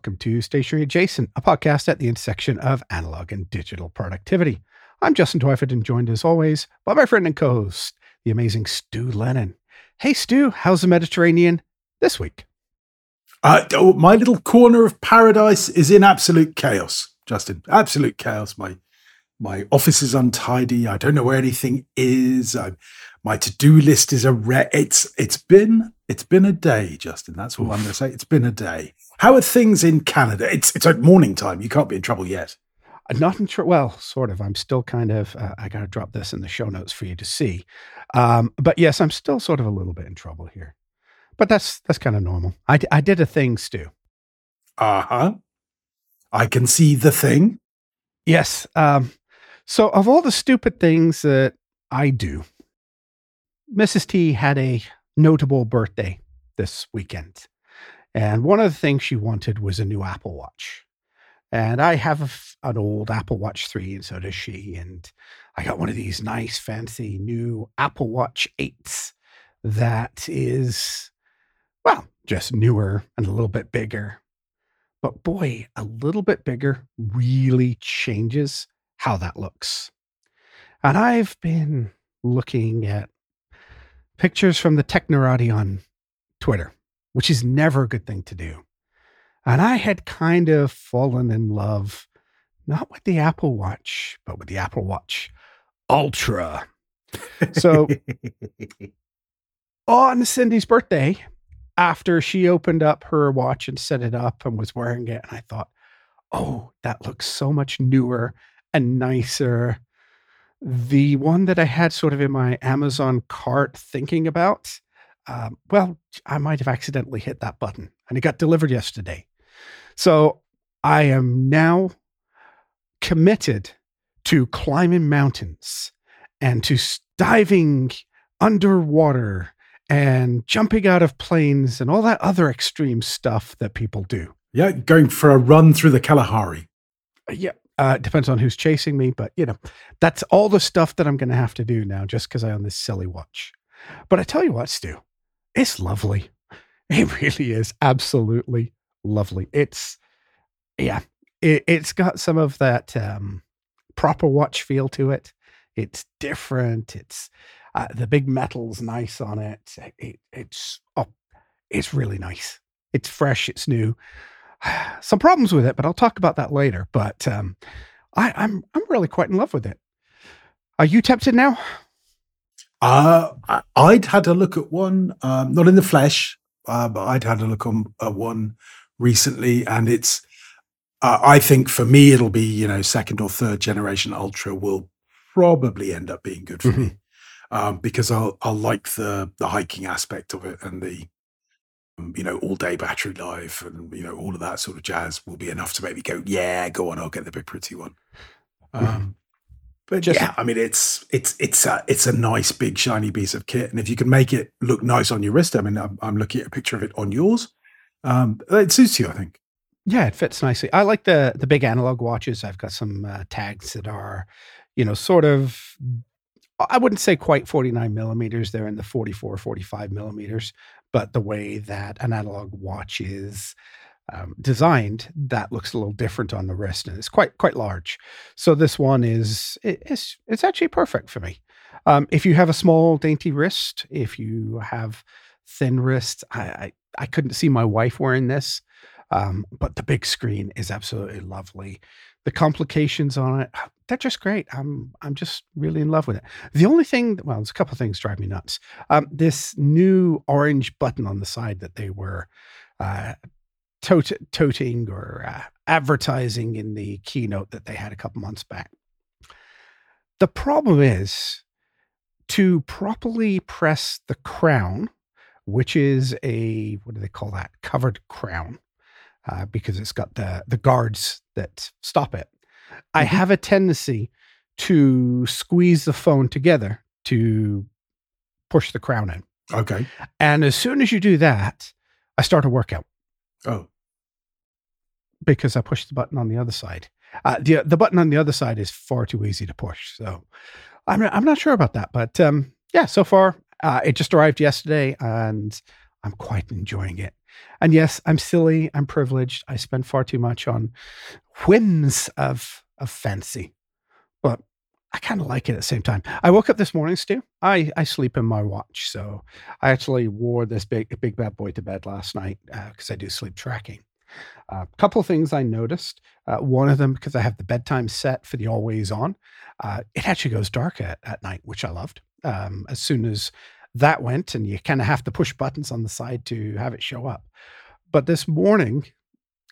welcome to Stationery Adjacent, a podcast at the intersection of analog and digital productivity. I'm Justin Twyford and joined as always by my friend and co host, the amazing Stu Lennon. Hey, Stu, how's the Mediterranean this week? Uh, oh, my little corner of paradise is in absolute chaos, Justin. Absolute chaos. My my office is untidy. I don't know where anything is. I, my to do list is a wreck. It's it's been it's been a day, Justin. That's all Oof. I'm going to say. It's been a day. How are things in Canada? It's it's like morning time. You can't be in trouble yet. Uh, not in trouble. Well, sort of. I'm still kind of. Uh, I got to drop this in the show notes for you to see. Um, but yes, I'm still sort of a little bit in trouble here. But that's that's kind of normal. I I did a thing, Stu. Uh huh. I can see the thing. Yes. Um, so of all the stupid things that I do, Mrs. T had a notable birthday this weekend. And one of the things she wanted was a new Apple Watch. And I have an old Apple Watch 3, and so does she. And I got one of these nice, fancy new Apple Watch 8s that is, well, just newer and a little bit bigger. But boy, a little bit bigger really changes how that looks. And I've been looking at pictures from the Technorati on Twitter, which is never a good thing to do. And I had kind of fallen in love, not with the Apple Watch, but with the Apple Watch Ultra. So on Cindy's birthday, after she opened up her watch and set it up and was wearing it, and I thought, oh, that looks so much newer and nicer the one that I had sort of in my Amazon cart thinking about, um, well, I might have accidentally hit that button and it got delivered yesterday. So I am now committed to climbing mountains and to diving underwater and jumping out of planes and all that other extreme stuff that people do. Yeah, going for a run through the Kalahari. Yeah, uh, it depends on who's chasing me, but you know, that's all the stuff that I'm going to have to do now just because I own this silly watch. But I tell you what, Stu, it's lovely. It really is absolutely lovely. It's, yeah, it, has got some of that um, proper watch feel to it. It's different. It's uh, the big metal's nice on it. it. It's oh, it's really nice. It's fresh. It's new. some problems with it, but I'll talk about that later. But um, I, I'm I'm really quite in love with it. Are you tempted now? Uh, I'd had a look at one, um, not in the flesh, uh, but I'd had a look on at one recently, and it's. Uh, I think for me, it'll be you know second or third generation Ultra will probably end up being good for mm-hmm. me um, because I'll I'll like the the hiking aspect of it and the you know, all day battery life and, you know, all of that sort of jazz will be enough to make me go, yeah, go on, I'll get the big pretty one. Mm-hmm. Um, but Just, yeah, I mean, it's it's it's a it's a nice big shiny piece of kit, and if you can make it look nice on your wrist, I mean, I'm, I'm looking at a picture of it on yours. Um, it suits you, I think. Yeah, it fits nicely. I like the the big analog watches. I've got some uh, tags that are, you know, sort of I wouldn't say quite 49 millimeters. They're in the 44, 45 millimeters but the way that an analog watch is um, designed, that looks a little different on the wrist, and it's quite quite large. So this one is it's it's actually perfect for me. Um, if you have a small dainty wrist, if you have thin wrists, I, I, I couldn't see my wife wearing this, um, but the big screen is absolutely lovely. The complications on it, they're just great. I'm I'm just really in love with it. The only thing, well, there's a couple of things drive me nuts. Um, this new orange button on the side that they were uh, tot- toting or uh, advertising in the keynote that they had a couple months back. The problem is to properly press the crown, which is a what do they call that? Covered crown, uh, because it's got the the guards that stop it. I mm-hmm. have a tendency to squeeze the phone together to push the crown in. Okay. And as soon as you do that, I start a workout. Oh. Because I pushed the button on the other side. Uh, the the button on the other side is far too easy to push. So I'm I'm not sure about that, but um, yeah, so far uh, it just arrived yesterday, and I'm quite enjoying it. And yes, I'm silly. I'm privileged. I spend far too much on whims of of fancy, but I kind of like it at the same time. I woke up this morning, Stu. I, I sleep in my watch. So I actually wore this big, big bad boy to bed last night because uh, I do sleep tracking. A uh, couple things I noticed. Uh, one of them, because I have the bedtime set for the always on, uh, it actually goes dark at, at night, which I loved. Um, as soon as that went, and you kind of have to push buttons on the side to have it show up. But this morning,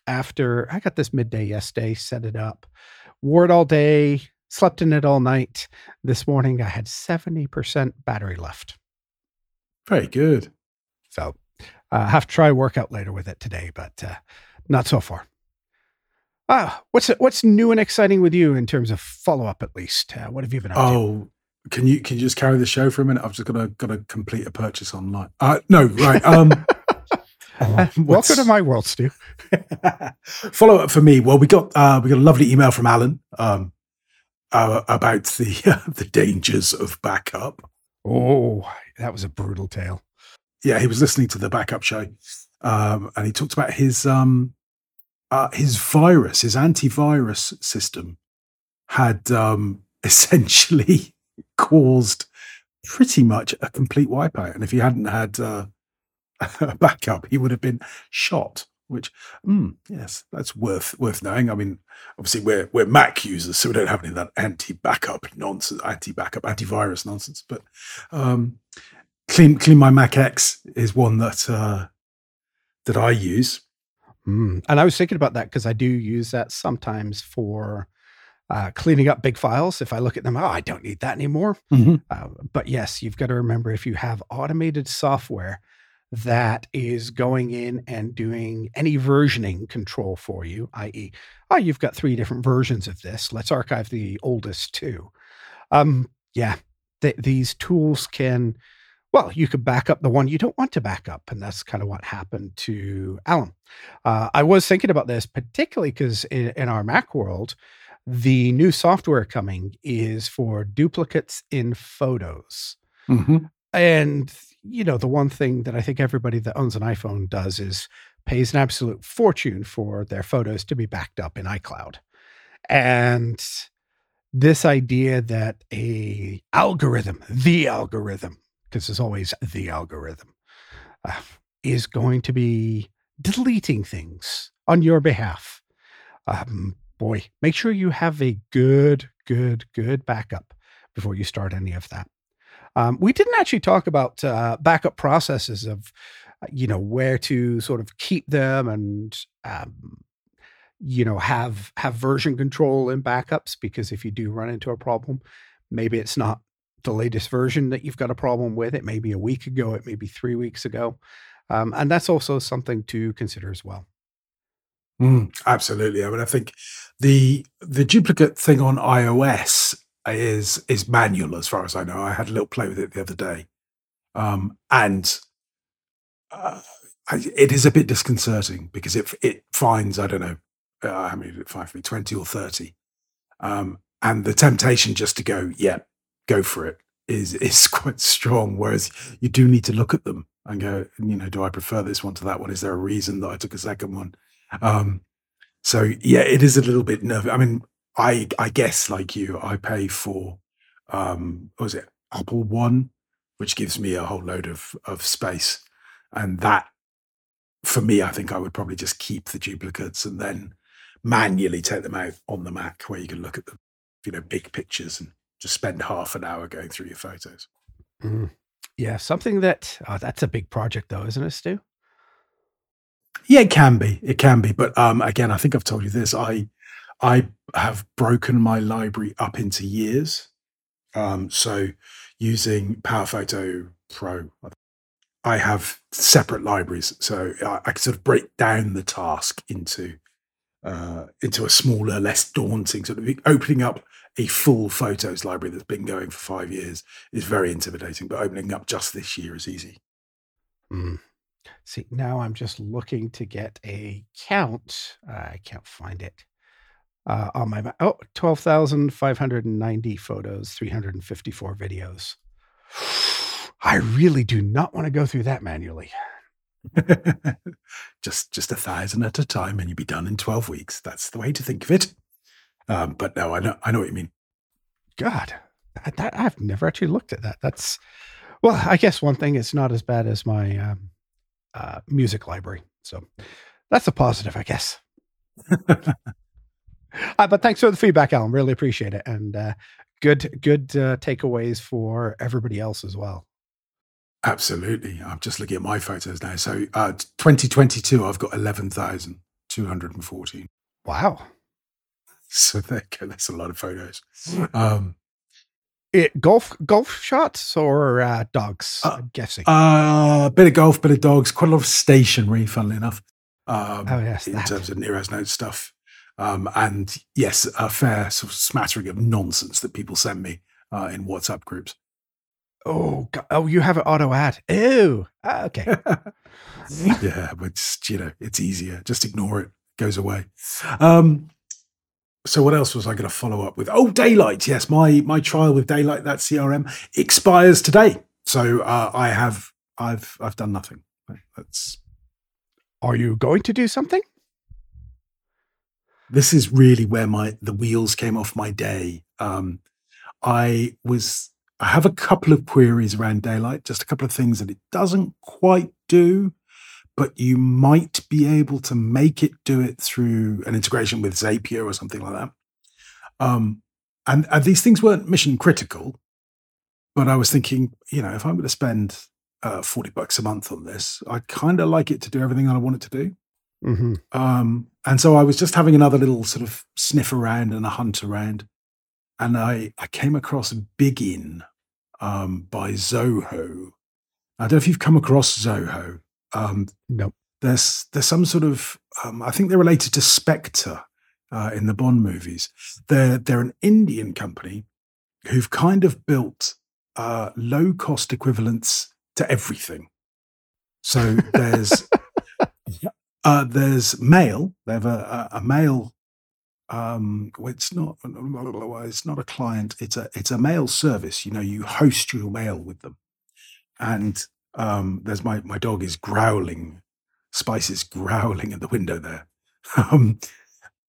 after I got this midday yesterday, set it up, wore it all day, Slept in it all night. This morning, I had 70% battery left. Very good. So I uh, have to try workout later with it today, but uh, not so far. Ah, what's what's new and exciting with you in terms of follow up? At least, uh, what have you been up oh, to? can you can you just carry the show for a minute? I've just got to got to complete a purchase online. Uh, no, right. Um, welcome to my world, Stu. follow up for me. Well, we got uh, we got a lovely email from Alan. Um, uh, about the uh, the dangers of backup. Oh, that was a brutal tale. Yeah, he was listening to the backup show, um, and he talked about his um, uh, his virus, his antivirus system, had um, essentially caused pretty much a complete wipeout. And if he hadn't had uh, a backup, he would have been shot which mm, yes that's worth worth knowing i mean obviously we're we're mac users so we don't have any of that anti-backup nonsense anti-backup antivirus nonsense but um, clean clean my mac x is one that uh, that i use mm. and i was thinking about that because i do use that sometimes for uh, cleaning up big files if i look at them oh i don't need that anymore mm-hmm. uh, but yes you've got to remember if you have automated software that is going in and doing any versioning control for you, i.e., oh, you've got three different versions of this. Let's archive the oldest two. Um, yeah, th- these tools can, well, you could back up the one you don't want to back up. And that's kind of what happened to Alan. Uh, I was thinking about this particularly because in, in our Mac world, the new software coming is for duplicates in photos. Mm-hmm. And you know, the one thing that I think everybody that owns an iPhone does is pays an absolute fortune for their photos to be backed up in iCloud. And this idea that a algorithm, the algorithm, because there's always the algorithm, uh, is going to be deleting things on your behalf. Um, boy, make sure you have a good, good, good backup before you start any of that. Um, we didn't actually talk about uh, backup processes of, uh, you know, where to sort of keep them and, um, you know, have have version control in backups because if you do run into a problem, maybe it's not the latest version that you've got a problem with. It may be a week ago. It may be three weeks ago, um, and that's also something to consider as well. Mm, absolutely. I mean, I think the the duplicate thing on iOS is is manual as far as I know. I had a little play with it the other day, um, and uh, I, it is a bit disconcerting because it it finds I don't know uh, how many it find for me twenty or thirty, um, and the temptation just to go yeah go for it is is quite strong. Whereas you do need to look at them and go you know do I prefer this one to that one? Is there a reason that I took a second one? Um, so yeah, it is a little bit nervous. I mean, I I guess like you, I pay for um what was it Apple One, which gives me a whole load of of space, and that for me, I think I would probably just keep the duplicates and then manually take them out on the Mac where you can look at the you know big pictures and just spend half an hour going through your photos. Mm. Yeah, something that oh, that's a big project though, isn't it, Stu? Yeah, it can be. It can be. But um, again, I think I've told you this. I I have broken my library up into years. Um, so using PowerPhoto Pro, I have separate libraries. So I, I can sort of break down the task into uh, into a smaller, less daunting sort of opening up a full photos library that's been going for five years is very intimidating, but opening up just this year is easy. Mm. See, now I'm just looking to get a count. Uh, I can't find it uh, on my oh 12,590 photos, 354 videos. I really do not want to go through that manually. just just a thousand at a time, and you'd be done in twelve weeks. That's the way to think of it. Um, but no, I know I know what you mean. God, that, that, I've never actually looked at that. That's well, I guess one thing it's not as bad as my um, uh, music library, so that's a positive, I guess. uh, but thanks for the feedback, Alan. Really appreciate it, and uh, good good uh, takeaways for everybody else as well. Absolutely. I'm just looking at my photos now. So, uh, 2022, I've got 11,214. Wow. So there you go. That's a lot of photos. Um, it, golf golf shots or uh, dogs? Uh, I'm guessing. A uh, bit of golf, bit of dogs. Quite a lot of stationery, funnily enough. Um, oh yes, in that. terms of Nero's note stuff, um, and yes, a fair sort of smattering of nonsense that people send me uh, in WhatsApp groups. Oh, God. oh, you have an auto ad. Ew. Ah, okay. yeah, but just, you know, it's easier. Just ignore it. it goes away. Um, so what else was I going to follow up with? Oh, Daylight. Yes, my my trial with Daylight, that CRM, expires today. So uh, I have I've I've done nothing. That's. Are you going to do something? This is really where my the wheels came off my day. Um, I was I have a couple of queries around Daylight, just a couple of things that it doesn't quite do but you might be able to make it do it through an integration with Zapier or something like that. Um, and, and these things weren't mission critical, but I was thinking, you know, if I'm going to spend uh, 40 bucks a month on this, I'd kind of like it to do everything I want it to do. Mm-hmm. Um, and so I was just having another little sort of sniff around and a hunt around. And I, I came across Bigin um, by Zoho. I don't know if you've come across Zoho. Um, no. There's there's some sort of um, I think they're related to Spectre uh, in the Bond movies. They're they're an Indian company who've kind of built uh, low cost equivalents to everything. So there's uh, there's mail. They have a, a, a mail. Um, it's not it's not a client. It's a it's a mail service. You know, you host your mail with them, and um, there's my my dog is growling, Spice is growling at the window there. Um,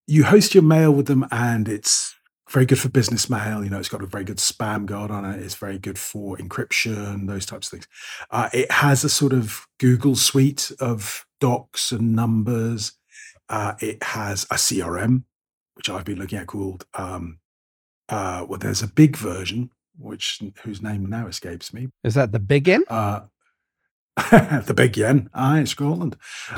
you host your mail with them, and it's very good for business mail. You know, it's got a very good spam guard on it. It's very good for encryption, those types of things. Uh, it has a sort of Google suite of docs and numbers. Uh, it has a CRM, which I've been looking at called. Um, uh, well, there's a big version, which whose name now escapes me. Is that the Bigin? Uh, the big yen. Aye, Scotland.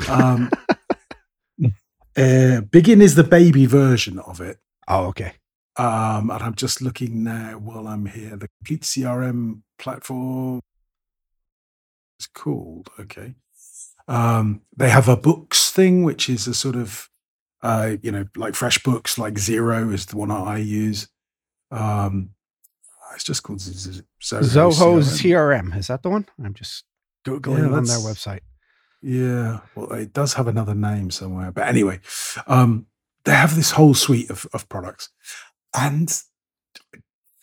Um, uh, Bigin is the baby version of it. Oh, okay. Um, and I'm just looking now while I'm here. The complete CRM platform is called. Okay. Um, they have a books thing, which is a sort of, uh, you know, like FreshBooks, like Xero is the one I use. Um, it's just called Zoho, Zoho CRM. CRM. Is that the one? I'm just Googling yeah, on their website. Yeah, well, it does have another name somewhere, but anyway, um, they have this whole suite of, of products, and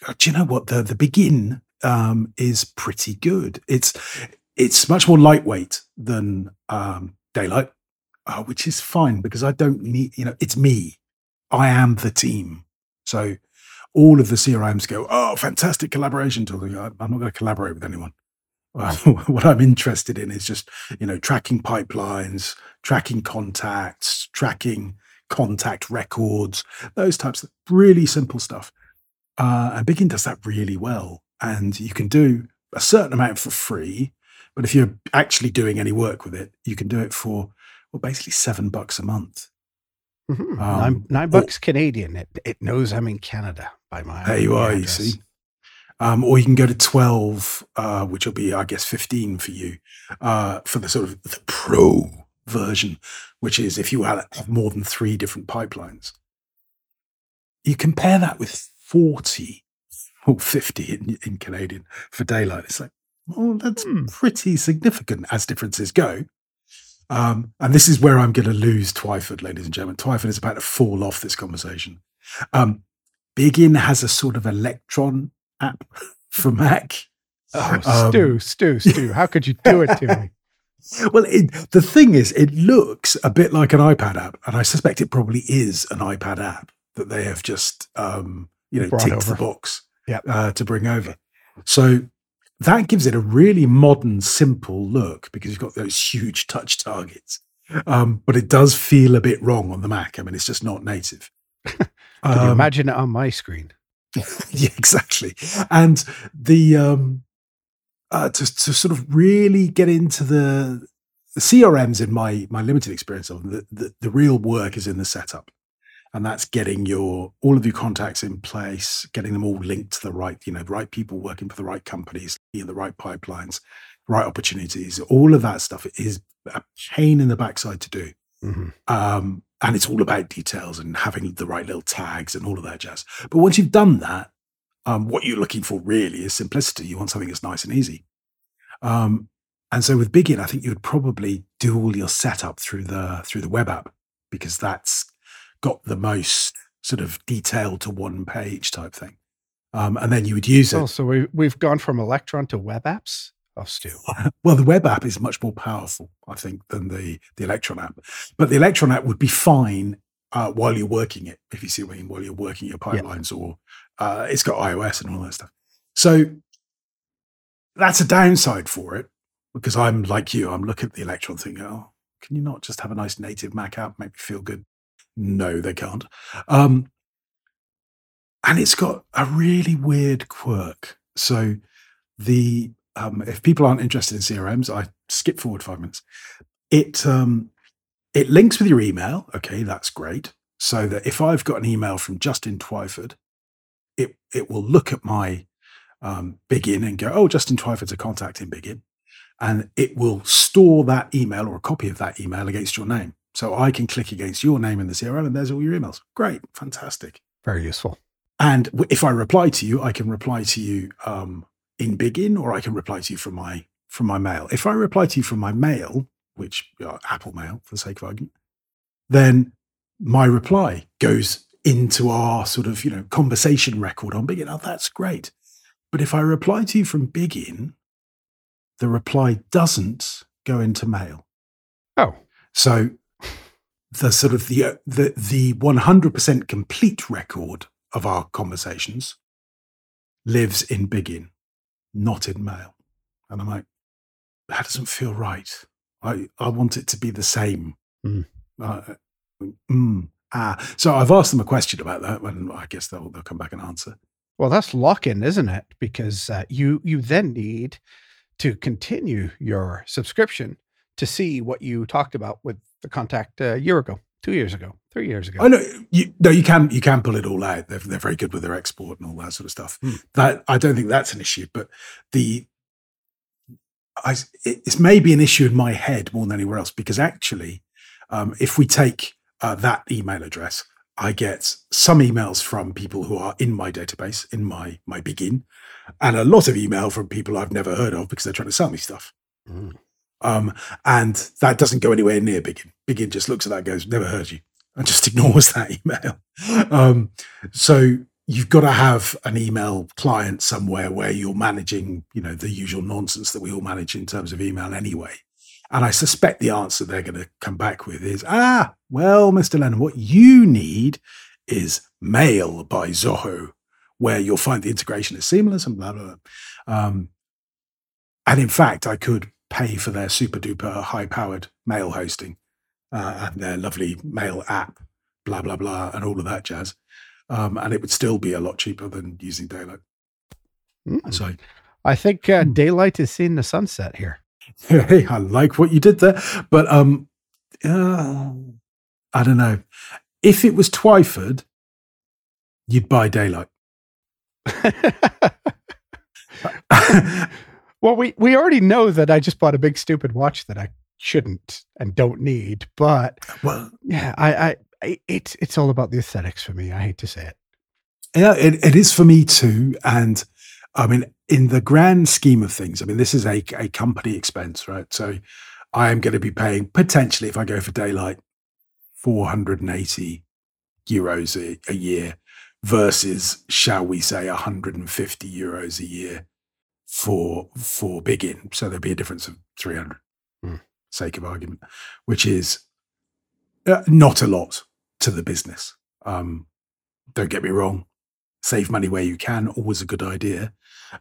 uh, do you know what the the Bigin um, is pretty good. It's it's much more lightweight than um, Daylight, uh, which is fine because I don't need you know it's me. I am the team, so all of the CRMs go, oh, fantastic collaboration tool. I'm not going to collaborate with anyone. what I'm interested in is just, you know, tracking pipelines, tracking contacts, tracking contact records, those types of really simple stuff. Uh, and Bigin does that really well. And you can do a certain amount for free. But if you're actually doing any work with it, you can do it for, well, basically seven bucks a month. Mm-hmm. Um, nine, nine bucks or, Canadian. It, it knows I'm in Canada by my. There you are, address. you see. Um, or you can go to 12, uh, which will be, I guess, 15 for you uh, for the sort of the pro version, which is if you have more than three different pipelines. You compare that with 40 or 50 in, in Canadian for daylight. It's like, well, that's hmm. pretty significant as differences go. Um, and this is where I'm going to lose Twyford, ladies and gentlemen. Twyford is about to fall off this conversation. Um, has a sort of electron app for Mac. Oh, um, Stu, Stu, Stu, how could you do it to me? well, it, the thing is, it looks a bit like an iPad app, and I suspect it probably is an iPad app that they have just, um, you know, Brought ticked over. the box Yep. uh, to bring over. So that gives it a really modern, simple look because you've got those huge touch targets. Um, but it does feel a bit wrong on the Mac. I mean, it's just not native. Can you Um, imagine it on my screen? yeah, exactly. And the um, uh, to to sort of really get into the, the CRMs in my my limited experience of them, the, the the real work is in the setup, and that's getting your all of your contacts in place, getting them all linked to the right you know the right people working for the right companies, in the right pipelines, right opportunities. All of that stuff is a pain in the backside to do. Mhm. Um, and it's all about details and having the right little tags and all of that jazz. But once you've done that, um, what you're looking for really is simplicity. You want something that's nice and easy. Um, and so with Bigin, I think you would probably do all your setup through the through the web app because that's got the most sort of detail to one page type thing. Um, and then you would use Oh, it. so we, we've gone from Electron to web apps? Oh, Stu. Well, the web app is much more powerful, I think, than the the Electron app. But the Electron app would be fine uh, while you're working it, if you see what I mean, while you're working your Yeah. pipelines, or uh, it's got iOS and all that stuff. So that's a downside for it because I'm like you. I'm looking at the Electron thinking, oh, can you not just have a nice native Mac app, make me feel good? No, they can't. Um, and it's got a really weird quirk. So the um, if people aren't interested in CRMs, I skip forward five minutes. It um, it links with your email. Okay, that's great. So that if I've got an email from Justin Twyford, it it will look at my um, Bigin and go, oh, Justin Twyford's a contact in Bigin, and it will store that email or a copy of that email against your name. So I can click against your name in the CRM, and there's all your emails. Great, fantastic. Very useful. And if I reply to you, I can reply to you um, in Bigin, or I can reply to you from my from my mail. If I reply to you from my mail, which uh, Apple Mail for the sake of argument, then my reply goes into our sort of you know conversation record on Bigin. Oh, that's great. But if I reply to you from Bigin, the reply doesn't go into mail. Oh, So the sort of the uh, the the one hundred percent complete record of our conversations lives in Bigin, not in Mail. And I'm like, that doesn't feel right. I I want it to be the same. Mm. Uh, mm, ah. So I've asked them a question about that, and I guess they'll they'll come back and answer. well, that's lock-in, isn't it? Because uh, you you then need to continue your subscription to see what you talked about with the contact a year ago, two years ago, three years ago. I know you no, you can you can pull it all out. They're they're very good with their export and all that sort of stuff. Hmm. That I don't think that's an issue, but the I it's maybe an issue in my head more than anywhere else because actually, um, if we take uh, that email address, I get some emails from people who are in my database in my my Bigin, and a lot of email from people I've never heard of because they're trying to sell me stuff. Mm. Um, and that doesn't go anywhere near Bigin. Bigin just looks at that, goes, "Never heard you," and just ignores that email. Um, so you've got to have an email client somewhere where you're managing, you know, the usual nonsense that we all manage in terms of email anyway. And I suspect the answer they're going to come back with is, ah, well, Mr. Lennon, what you need is Mail by Zoho, where you'll find the integration is seamless and blah, blah, blah. Um, and in fact, I could pay for their super duper high powered mail hosting uh, and their lovely mail app, blah, blah, blah, and all of that jazz. Um, and it would still be a lot cheaper than using Daylight. Mm. So, I think uh, Hmm. daylight is seeing the sunset here. hey, I like what you did there. But um, uh, I don't know. If it was Twyford, you'd buy Daylight. well, we we already know that I just bought a big stupid watch that I shouldn't and don't need, but well, yeah, I, I, I it's it's all about the aesthetics for me. I hate to say it. Yeah, it, it is for me too. And I mean, in the grand scheme of things, I mean, this is a, a company expense, right? So I am going to be paying potentially, if I go for daylight, 480 euros a, a year versus, shall we say, 150 euros a year for for Bigin. So there'd be a difference of 300. Hmm. sake of argument, which is uh, not a lot to the business. Um, don't get me wrong, save money where you can, always a good idea.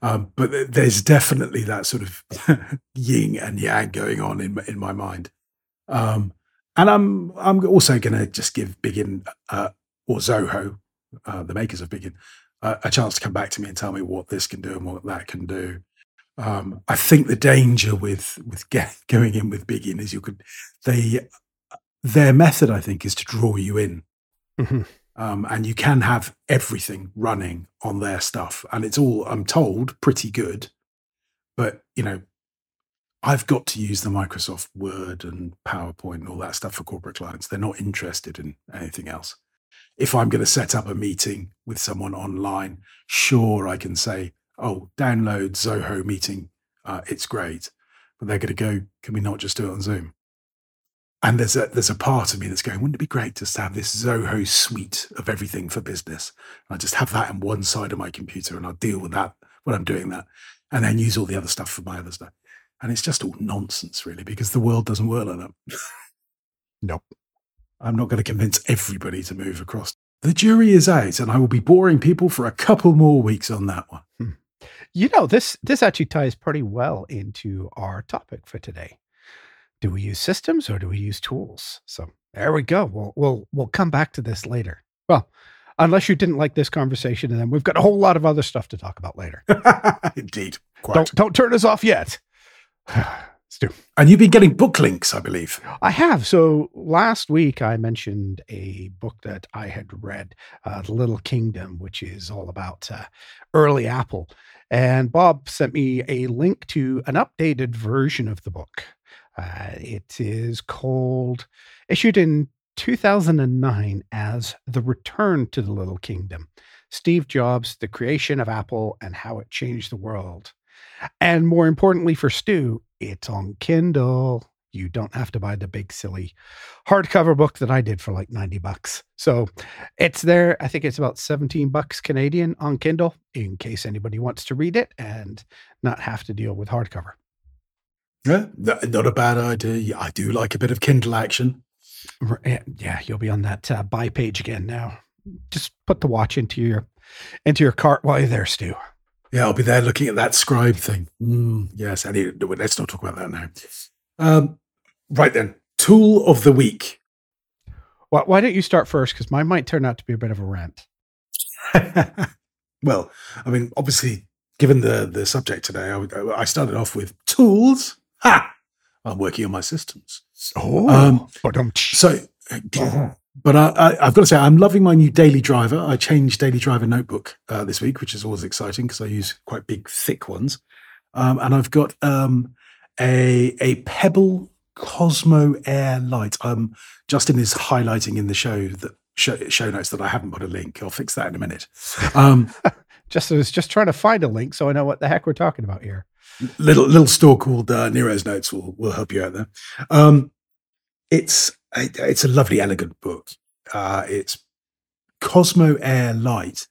Um, but there's definitely that sort of yin and yang going on in in my mind. Um, and I'm I'm also going to just give Bigin uh, or Zoho, uh, the makers of Bigin, a chance to come back to me and tell me what this can do and what that can do. Um, I think the danger with with get, going in with Bigin is you could they their method I think is to draw you in. Mm-hmm. Um, and you can have everything running on their stuff, and it's all I'm told pretty good. But you know, I've got to use the Microsoft Word and PowerPoint and all that stuff for corporate clients. They're not interested in anything else. If I'm going to set up a meeting with someone online, sure, I can say, oh, download Zoho meeting. Uh, it's great. But they're going to go, can we not just do it on Zoom? And there's a there's a part of me that's going, wouldn't it be great just to have this Zoho suite of everything for business? And I just have that on one side of my computer and I'll deal with that when I'm doing that. And then use all the other stuff for my other stuff. And it's just all nonsense, really, because the world doesn't work like that. nope. I'm not going to convince everybody to move across. The jury is out, and I will be boring people for a couple more weeks on that one. Hmm. You know, this this actually ties pretty well into our topic for today. Do we use systems or do we use tools? So there we go. We'll we'll we'll come back to this later. Well, unless you didn't like this conversation, and then we've got a whole lot of other stuff to talk about later. Indeed. Quite. Don't don't turn us off yet. Stu. And you've been getting book links, I believe. I have. So last week I mentioned a book that I had read, uh, The Little Kingdom, which is all about uh, early Apple. And Bob sent me a link to an updated version of the book. Uh, it is called, issued in 2009 as The Return to the Little Kingdom Steve Jobs, The Creation of Apple, and How It Changed the World. And more importantly for Stu, it's on Kindle. You don't have to buy the big silly hardcover book that I did for like 90 bucks. So it's there. I think it's about 17 bucks Canadian on Kindle in case anybody wants to read it and not have to deal with hardcover. Yeah, not a bad idea. I do like a bit of Kindle action. Yeah, you'll be on that uh, buy page again now. Just put the watch into your into your cart while you're there, Stu. Yeah, I'll be there looking at that scribe thing. Mm, yes, let's not talk about that now. Um, right then, tool of the week. Well, why don't you start first? Because mine might turn out to be a bit of a rant. well, I mean, obviously, given the the subject today, I, I started off with tools. Ha! I'm working on my systems. Oh, um, so but I, have got to say, I'm loving my new Daily Driver. I changed Daily Driver notebook uh, this week, which is always exciting because I use quite big, thick ones. Um, and I've got um, a a Pebble Cosmo Air Light. Um, Justin is highlighting in the show that show, show notes that I haven't put a link. I'll fix that in a minute. Um, just I was just trying to find a link so I know what the heck we're talking about here. Little little store called uh, Nero's Notes will will help you out there. Um, it's it's a lovely, elegant book. Uh, it's Cosmo Air Light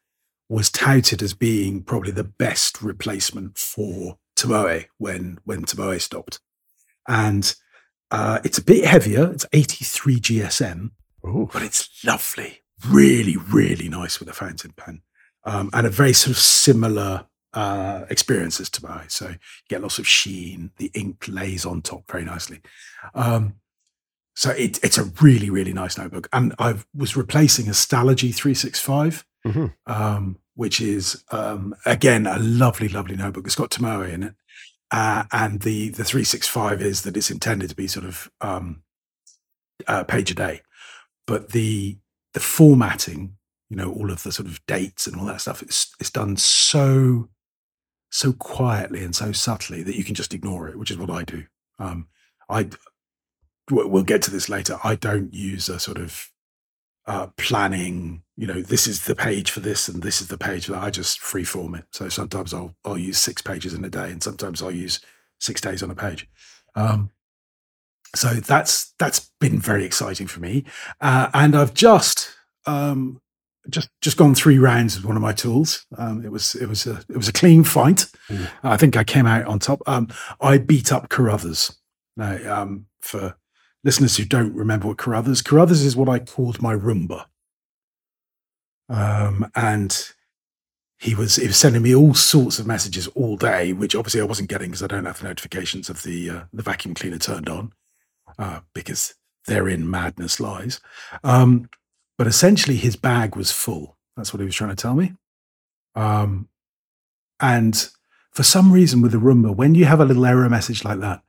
was touted as being probably the best replacement for Tomoe when when Tomoe stopped, and uh, it's a bit heavier. It's 83 GSM, Ooh. but it's lovely, really, really nice with a fountain pen, um, and a very sort of similar uh, experience as Tomoe. So you get lots of sheen. The ink lays on top very nicely. Um, so it, it's a really, really nice notebook. And I was replacing a Stalogy 365, mm-hmm. um, which is, um, again, a lovely, lovely notebook. It's got Tomoe in it. Uh, and the, the 365 is that it's intended to be sort of um, a page a day. But the, the formatting, you know, all of the sort of dates and all that stuff, it's, it's done so, so quietly and so subtly that you can just ignore it, which is what I do. Um, I we'll get to this later. I don't use a sort of uh, planning. You know, this is the page for this, and this is the page that I just freeform it. So sometimes I'll I'll use six pages in a day, and sometimes I'll use six days on a page. Um, so that's that's been very exciting for me, uh, and I've just um, just just gone three rounds with one of my tools. Um, it was it was a it was a clean fight. Mm. I think I came out on top. Um, I beat up Carruthers. Now, um, for listeners who don't remember what Carruthers, Carruthers is what I called my Roomba. Um, and he was he was sending me all sorts of messages all day, which obviously I wasn't getting because I don't have the notifications of the uh, the vacuum cleaner turned on uh, because therein madness lies. Um, but essentially, his bag was full. That's what he was trying to tell me. Um, and for some reason, with the Roomba, when you have a little error message like that,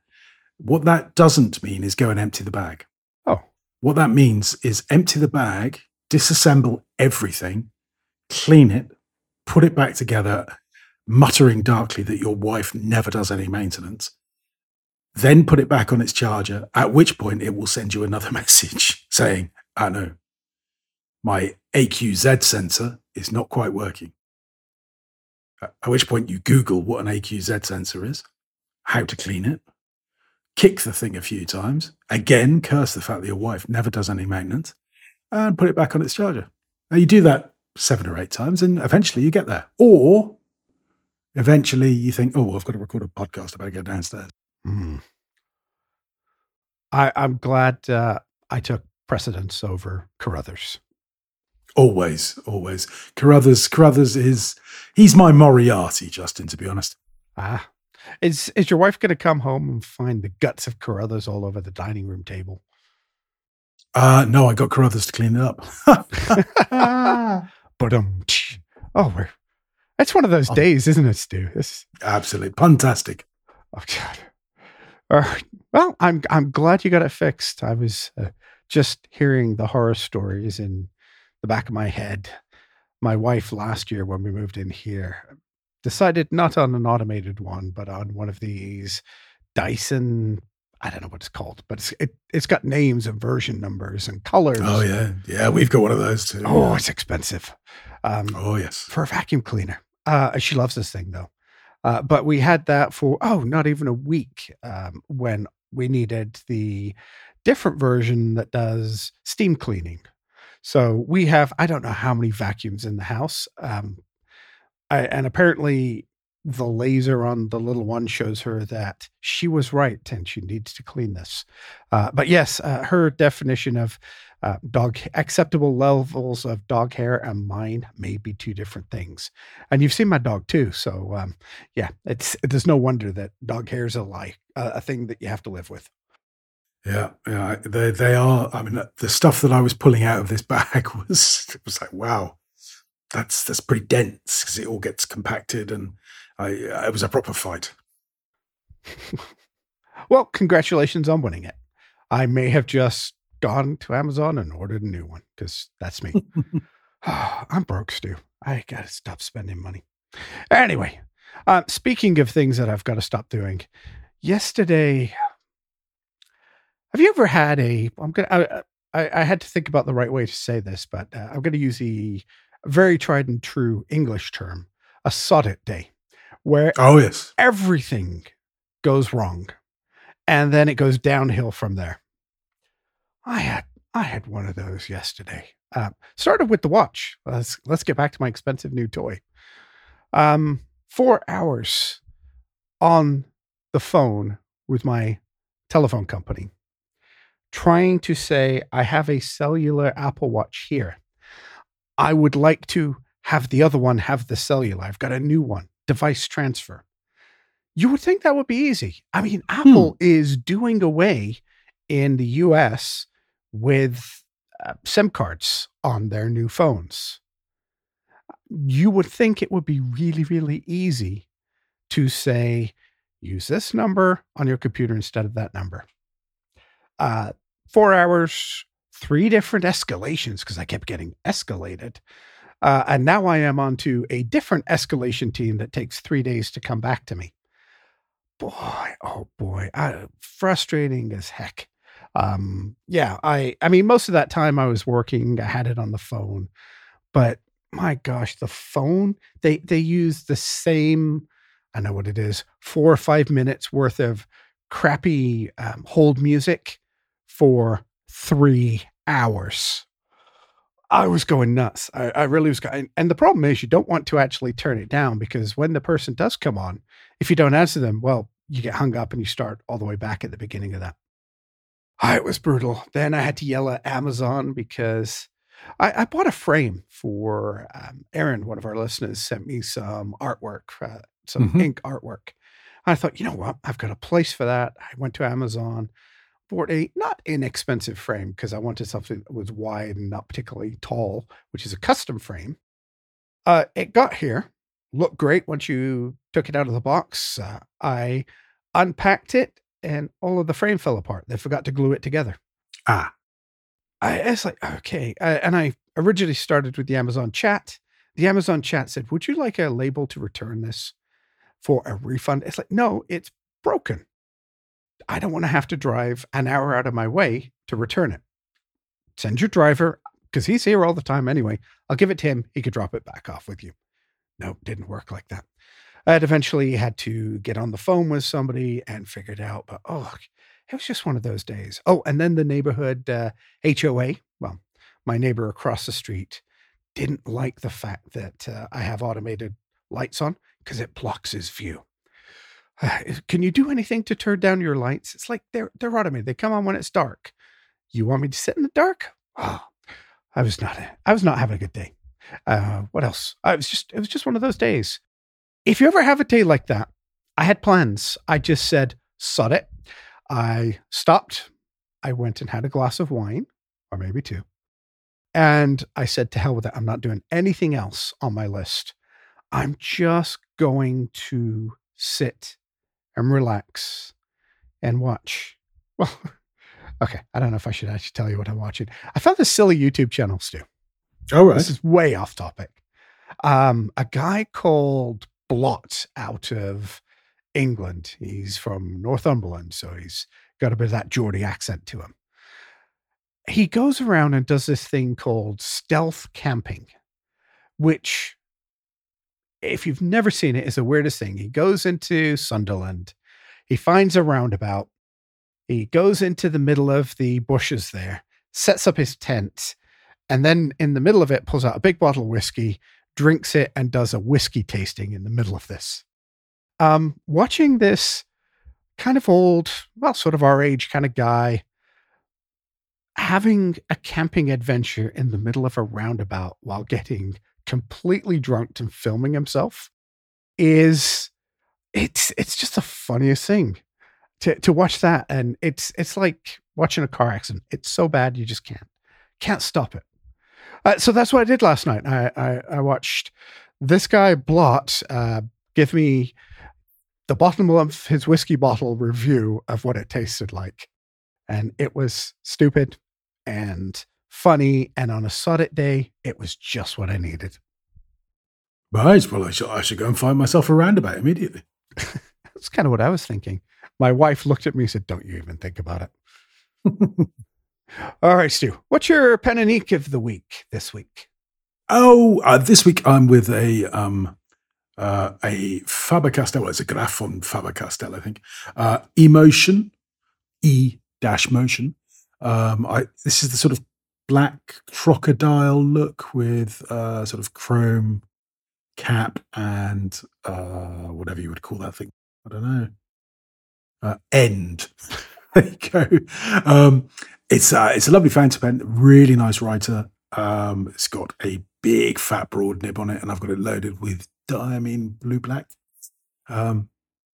what that doesn't mean is go and empty the bag. Oh. What that means is empty the bag, disassemble everything, clean it, put it back together, muttering darkly that your wife never does any maintenance, then put it back on its charger, at which point it will send you another message saying, ah, I know, my AQZ sensor is not quite working. At which point you Google what an AQZ sensor is, how to clean it, kick the thing a few times, again, curse the fact that your wife never does any maintenance, and put it back on its charger. Now you do that seven or eight times, and eventually you get there. Or eventually you think, oh, I've got to record a podcast. I better go downstairs. Mm. I, I'm glad uh, I took precedence over Carruthers. Always, always. Carruthers, Carruthers is he's my Moriarty, Justin. To be honest. Ah, is is your wife going to come home and find the guts of Carruthers all over the dining room table? Uh no, I got Carruthers to clean it up. but um, oh, we're it's one of those oh. days, isn't it, Stu? This absolutely fantastic. Oh God. All right. Well, I'm I'm glad you got it fixed. I was uh, just hearing the horror stories in the back of my head. My wife last year when we moved in here decided not on an automated one, but on one of these Dyson. I don't know what it's called, but it's it, it's got names and version numbers and colors. Oh yeah, yeah, we've got one of those too. Oh, it's expensive. Um, oh yes, for a vacuum cleaner. Uh, she loves this thing though. Uh, but we had that for oh, not even a week um, when we needed the different version that does steam cleaning. So we have I don't know how many vacuums in the house, um, I, and apparently the laser on the little one shows her that she was right and she needs to clean this. Uh, but yes, uh, her definition of uh, dog acceptable levels of dog hair and mine may be two different things. And you've seen my dog too, so um, yeah, it's there's no wonder that dog hair is a lie, a thing that you have to live with. Yeah, yeah, they they are. I mean, the stuff that I was pulling out of this bag was it was like wow, that's that's pretty dense because it all gets compacted, and I it was a proper fight. well, congratulations on winning it. I may have just gone to Amazon and ordered a new one because that's me. I'm broke, Stu. I got to stop spending money. Anyway, uh, speaking of things that I've got to stop doing, yesterday, have you ever had a? I'm gonna. I, I, I had to think about the right way to say this, but uh, I'm going to use the very tried and true English term, a sod it day, where oh yes, everything goes wrong, and then it goes downhill from there. I had I had one of those yesterday. Uh, started with the watch. Let's let's get back to my expensive new toy. Um, four hours on the phone with my telephone company, trying to say I have a cellular Apple Watch here. I would like to have the other one have the cellular. I've got a new one. Device transfer. You would think that would be easy. I mean, hmm. Apple hmm. is doing away in the US with uh, SIM cards on their new phones. You would think it would be really, really easy to say, use this number on your computer instead of that number. Uh, four hours, three different escalations because I kept getting escalated. Uh, and now I am onto a different escalation team that takes three days to come back to me. Boy, oh boy, I, frustrating as heck um, yeah, I I mean most of that time I was working, I had it on the phone, but my gosh, the phone they they use the same. I know what it is, four or five minutes worth of crappy um, hold music for three hours. I was going nuts. I, I, really was going. And the problem is, you don't want to actually turn it down because when the person does come on, if you don't answer them, well, you get hung up and you start all the way back at the beginning of that. Oh, it was brutal. Then I had to yell at Amazon because I, I bought a frame for um, Aaron, one of our listeners, sent me some artwork, uh, some Mhm. ink artwork. I thought, you know what? I've got a place for that. I went to Amazon, bought a not inexpensive frame because I wanted something that was wide and not particularly tall, which is a custom frame. Uh, it got here, looked great once you took it out of the box. Uh, I unpacked it, and all of the frame fell apart. They forgot to glue it together. Ah, I it's like okay, uh, and I originally started with the Amazon chat. The Amazon chat said, "Would you like a label to return this for a refund?" It's like, no, it's broken. I don't want to have to drive an hour out of my way to return it. Send your driver because he's here all the time anyway. I'll give it to him. He could drop it back off with you. No, didn't work like that. I had eventually had to get on the phone with somebody and figure it out. But oh, it was just one of those days. Oh, and then the neighborhood uh, HOA, well, my neighbor across the street didn't like the fact that uh, I have automated lights on because it blocks his view. Can you do anything to turn down your lights? It's like they're they're automated. They come on when it's dark. You want me to sit in the dark? Oh, I was not I was not having a good day. Uh, what else? I was just it was just one of those days. If you ever have a day like that, I had plans. I just said, sod it. I stopped. I went and had a glass of wine, or maybe two. And I said, to hell with it. I'm not doing anything else on my list. I'm just going to sit and relax and watch. Well, okay. I don't know if I should actually tell you what I'm watching. I found this silly YouTube channel, Stu. all right. This is way off topic. Um, a guy called Blot out of England. He's from Northumberland, so he's got a bit of that Geordie accent to him. He goes around and does this thing called stealth camping, which, if you've never seen it, it, is the weirdest thing. He goes into Sunderland, he finds a roundabout, he goes into the middle of the bushes there, sets up his tent, and then in the middle of it pulls out a big bottle of whiskey, drinks it, and does a whiskey tasting in the middle of this. Um, watching this kind of old, well, sort of our age kind of guy having a camping adventure in the middle of a roundabout while getting completely drunk and filming himself is it's it's just the funniest thing to to watch that. And it's it's like watching a car accident. It's so bad you just can't can't stop it. Uh, so that's what i did last night. I i, I watched this guy blot uh, give me the bottom of his whiskey bottle review of what it tasted like. And it was stupid and funny and on a sod day it was just what i needed Right. Well, I should, I should go and find myself a roundabout immediately. that's kind of what i was thinking my wife looked at me and said don't you even think about it all right stu what's your pen and ink of the week this week oh, uh, this week I'm with a um, uh, a Faber Castell. Well, it's a Graf von Faber Castell, I think. Uh, emotion, E dash motion. Um, I this is the sort of black crocodile look with uh, sort of chrome cap and uh, whatever you would call that thing. I don't know. Uh, end. there you go. Um, it's uh, it's a lovely fountain pen. Really nice writer. Um, it's got a big fat broad nib on it, and I've got it loaded with diamine blue black. Um,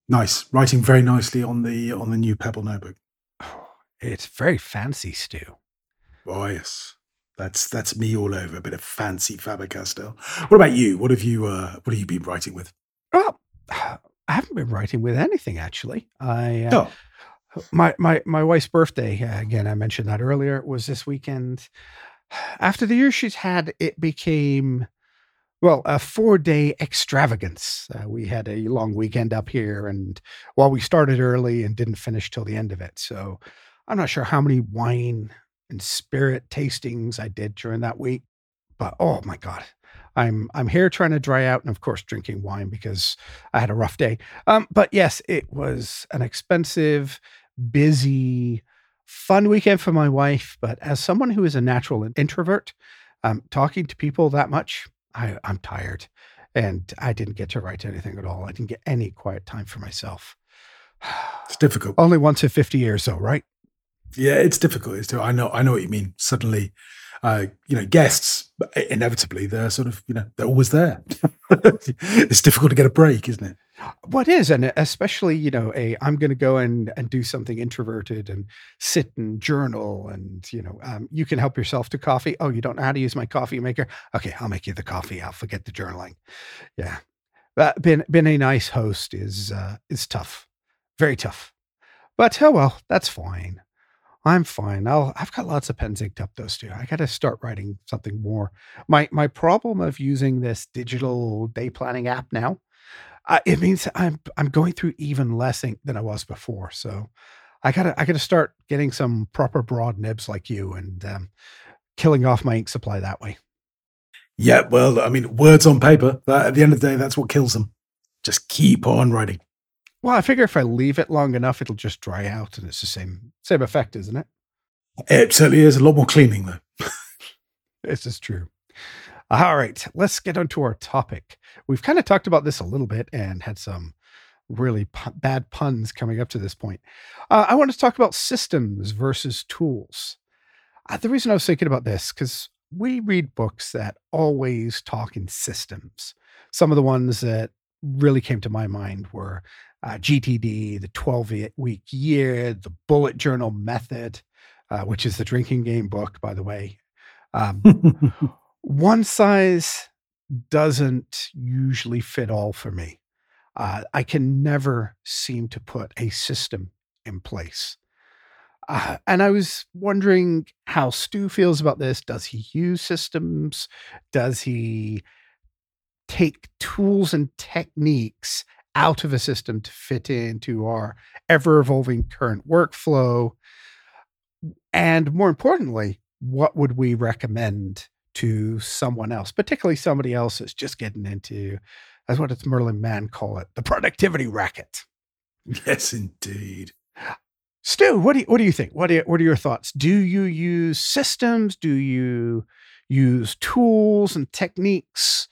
nice writing very nicely on the on the new Pebble notebook. oh, it's very fancy stu Oh yes, that's that's me all over. A bit of fancy Faber Castell. What about you? What have you uh, what have you been writing with? well i haven't been writing with anything actually i uh, Oh, my my my wife's birthday uh, again i mentioned that earlier was this weekend after the year she's had it became well a four day extravagance uh, we had a long weekend up here and while we started early and didn't finish till the end of it so i'm not sure how many wine and spirit tastings i did during that week but oh my god i'm i'm here trying to dry out and of course drinking wine because i had a rough day um but yes it was an expensive busy, fun weekend for my wife. But as someone who is a natural introvert, um, talking to people that much, I, I'm tired. And I didn't get to write anything at all. I didn't get any quiet time for myself. it's difficult. Only once in 50 years, though, right? Yeah, it's difficult. It's I know. I know what you mean. Suddenly, uh, you know, guests inevitably they're sort of you know they're always there. it's difficult to get a break, isn't it? What is, and especially you know, a I'm going to go and and do something introverted and sit and journal, and you know, um, you can help yourself to coffee. Oh, you don't know how to use my coffee maker? Okay, I'll make you the coffee. I'll forget the journaling. Yeah, but being being a nice host is uh, is tough, very tough. But oh well, that's fine. I'm fine. I'll, I've got lots of pens inked up those two. I got to start writing something more. My my problem of using this digital day planning app now, uh, it means I'm I'm going through even less ink than I was before. So I gotta I gotta start getting some proper broad nibs like you and um, killing off my ink supply that way. Yeah, well, I mean, words on paper. That, at the end of the day, that's what kills them. Just keep on writing. Well, I figure if I leave it long enough, it'll just dry out, and it's the same same effect, isn't it? It certainly is. A lot more cleaning, though. this is true. All right, let's get on to our topic. We've kind of talked about this a little bit and had some really pu- bad puns coming up to this point. Uh, I want to talk about systems versus tools. Uh, the reason I was thinking about this because we read books that always talk in systems. Some of the ones that really came to my mind were uh, GTD, the 12 week year, the bullet journal method, uh, which is the drinking game book, by the way. Um, one size doesn't usually fit all for me. Uh, I can never seem to put a system in place. Uh, and I was wondering how Stu feels about this. Does he use systems? Does he take tools and techniques out of a system to fit into our ever evolving current workflow? And more importantly, what would we recommend to someone else, particularly somebody else that's just getting into, as what does Merlin Mann call it, the productivity racket? Yes, indeed. Stu, what do you, what do you think? What are, what are your thoughts? Do you use systems? Do you use tools and techniques?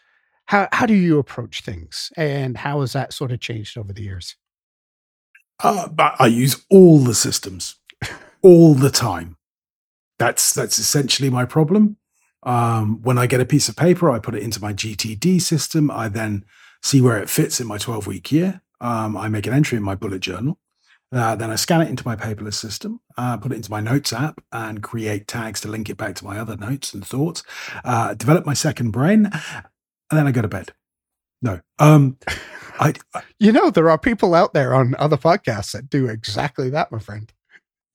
How how do you approach things, and how has that sort of changed over the years? Uh, I use all the systems, all the time. That's that's essentially my problem. Um, when I get a piece of paper, I put it into my GTD system. I then see where it fits in my 12 week year. Um, I make an entry in my bullet journal. Uh, then I scan it into my paperless system, uh, put it into my notes app, and create tags to link it back to my other notes and thoughts. Uh, develop my second brain, and then I go to bed. No. Um, I, I, you know, there are people out there on other podcasts that do exactly that, my friend.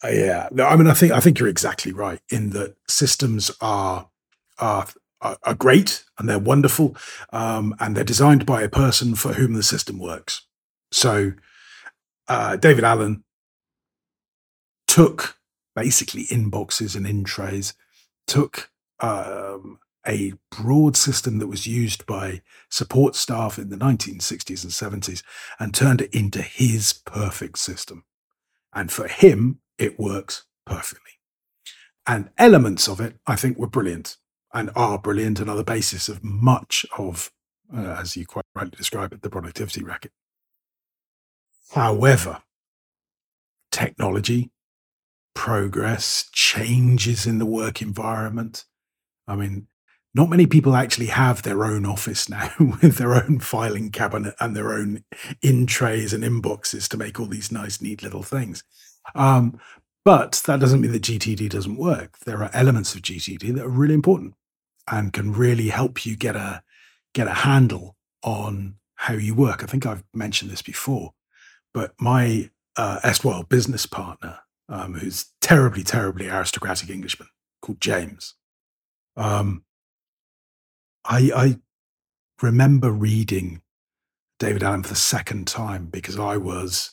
Uh, yeah. No, I mean, I think, I think you're exactly right in that systems are, are, are great and they're wonderful. Um, and they're designed by a person for whom the system works. So, uh, David Allen took basically inboxes and in trays, took um, a broad system that was used by support staff in the 1960s and 70s and turned it into his perfect system. And for him, it works perfectly. And elements of it, I think, were brilliant and are brilliant are the basis of much of, uh, as you quite rightly describe it, the productivity racket. However, technology, progress, changes in the work environment. I mean, not many people actually have their own office now with their own filing cabinet and their own in trays and inboxes to make all these nice, neat little things. Um, but that doesn't mean that GTD doesn't work. There are elements of GTD that are really important and can really help you get a get a handle on how you work. I think I've mentioned this before, but my uh, erstwhile business partner, um, who's terribly, terribly aristocratic Englishman called James, um, I, I remember reading David Allen for the second time because I was,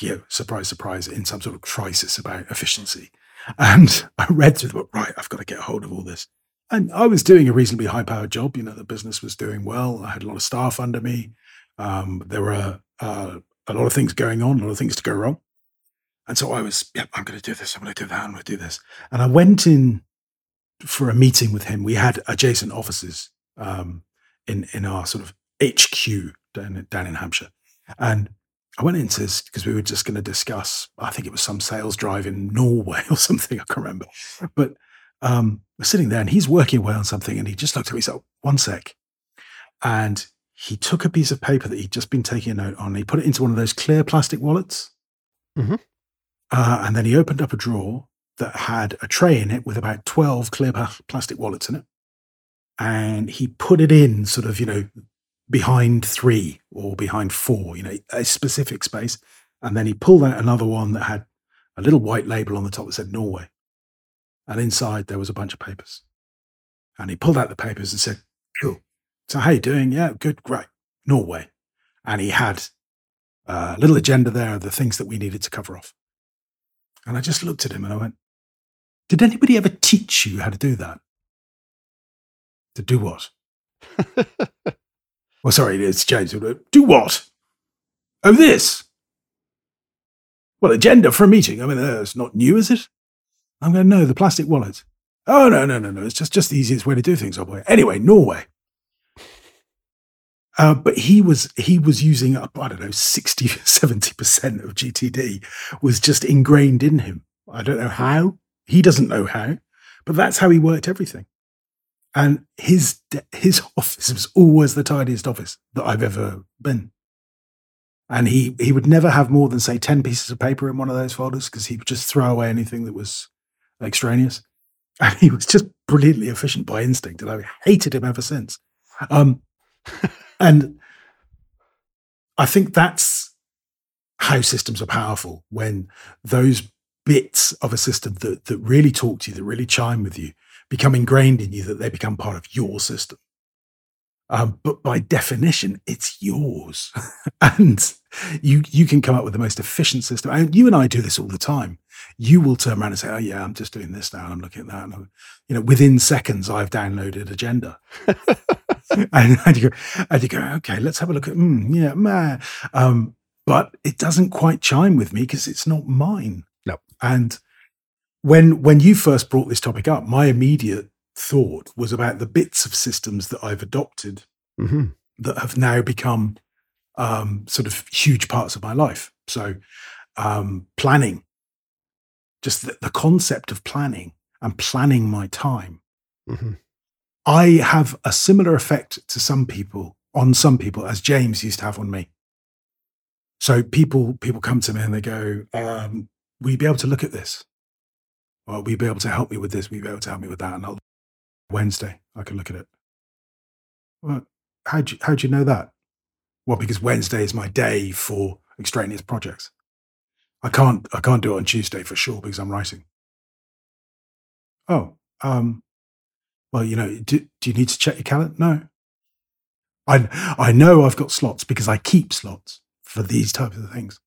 you know, surprise, surprise, in some sort of crisis about efficiency. And I read through the book, right, I've got to get hold of all this. And I was doing a reasonably high powered job. You know, the business was doing well. I had a lot of staff under me. Um, there were uh, a lot of things going on, a lot of things to go wrong. And so I was, yep, I'm going to do this. I'm going to do that. I'm going to do this. And I went in for a meeting with him. We had adjacent offices um, in in our sort of HQ down down in Hampshire, and I went into this because we were just going to discuss, I think it was some sales drive in Norway or something, I can't remember. But um, we're sitting there and he's working away on something and he just looked at me and said, one sec. And he took a piece of paper that he'd just been taking a note on. He put it into one of those clear plastic wallets. Mhm. Uh, and then he opened up a drawer that had a tray in it with about 12 clear plastic wallets in it. And he put it in sort of, you know, behind three or behind four, you know, a specific space. And then he pulled out another one that had a little white label on the top that said Norway. And inside there was a bunch of papers. And he pulled out the papers and said, Cool. So how you doing? Yeah, good, great. Norway. And he had a little agenda there of the things that we needed to cover off. And I just looked at him and I went, Did anybody ever teach you how to do that? To do what? Well, sorry, it's James. Do what? Oh, this. Well, agenda for a meeting. I mean, uh, it's not new, is it? I'm going, no, the plastic wallet. Oh, no, no, no, no. It's just, just the easiest way to do things, oh boy. Anyway, Norway. Uh, but he was he was using up, I don't know, 60, 70% of GTD was just ingrained in him. I don't know how. He doesn't know how, but that's how he worked everything. And his his office was always the tidiest office that I've ever been. And he he would never have more than say ten pieces of paper in one of those folders because he would just throw away anything that was extraneous. And he was just brilliantly efficient by instinct, and I hated him ever since. Um, and I think that's how systems are powerful when those bits of a system that that really talk to you, that really chime with you, become ingrained in you, that they become part of your system. Um, but by definition, it's yours, and you you can come up with the most efficient system. And you and I do this all the time. You will turn around and say, "Oh yeah, I'm just doing this now, and I'm looking at that." And I'm- you know, within seconds, I've downloaded Agenda, and, and you go, and you go, "Okay, let's have a look at." Mm, yeah, man. Um, but it doesn't quite chime with me because it's not mine. No. And when when you first brought this topic up, my immediate thought was about the bits of systems that I've adopted hmm that have now become um, sort of huge parts of my life. So, um, planning, just the, the concept of planning and planning my time. hmm I have a similar effect to some people, on some people, as James used to have on me. So people people come to me and they go, um, "Will you be able to look at this? Or will you be able to help me with this? Will you be able to help me with that?" And I'll Wednesday, I can look at it. Well, how do you, how do you know that? Well, because Wednesday is my day for extraneous projects. I can't I can't do it on Tuesday for sure because I'm writing. Oh, um, well, you know, do, do you need to check your calendar? No. I I know I've got slots because I keep slots for these types of things.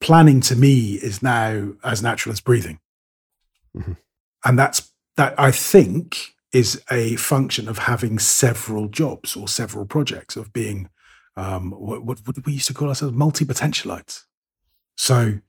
Planning to me is now as natural as breathing, Mhm. and that's that. I think is a function of having several jobs or several projects of being um, what, what what we used to call ourselves multi potentialites. So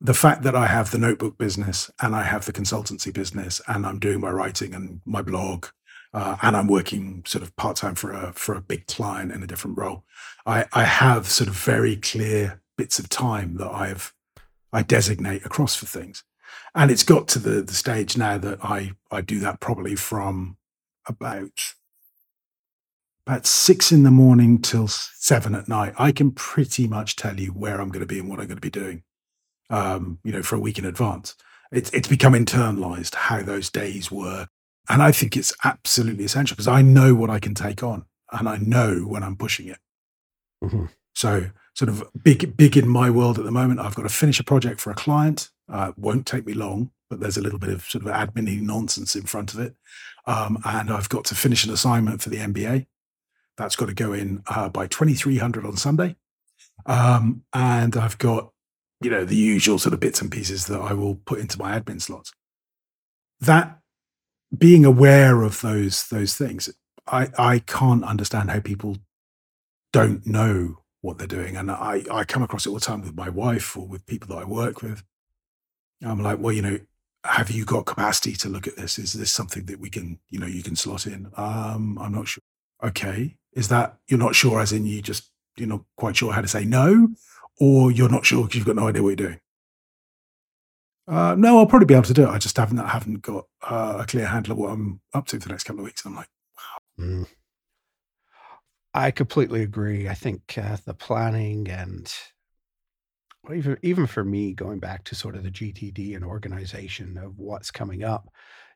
the fact that I have the notebook business and I have the consultancy business and I'm doing my writing and my blog uh, and I'm working sort of part time for a for a big client in a different role, I, I have sort of very clear bits of time that I've I designate across for things, and it's got to the the stage now that I I do that probably from about about six in the morning till seven at night. I can pretty much tell you where I'm going to be and what I'm going to be doing um, you know, for a week in advance. It's it's become internalized how those days work, and I think it's absolutely essential because I know what I can take on, and I know when I'm pushing it. Mhm. So, sort of big big in my world at the moment. I've got to finish a project for a client. Uh, won't take me long, but there's a little bit of sort of admin nonsense in front of it, um, and I've got to finish an assignment for the MBA. That's got to go in uh, by 2300 on Sunday. Um, and I've got you know the usual sort of bits and pieces that I will put into my admin slots. That being aware of those those things, I I can't understand how people don't know what they're doing, and I I come across it all the time with my wife or with people that I work with. I'm like, well, you know, have you got capacity to look at this? Is this something that we can, you know, you can slot in? Um, I'm not sure. Okay, is that you're not sure, as in you just you're not quite sure how to say no, or you're not sure because you've got no idea what you're doing. Uh, no, I'll probably be able to do it. I just haven't I haven't got uh, a clear handle of what I'm up to for the next couple of weeks. I'm like, wow. Mm. I completely agree. I think uh, the planning and even even for me, going back to sort of the GTD and organization of what's coming up,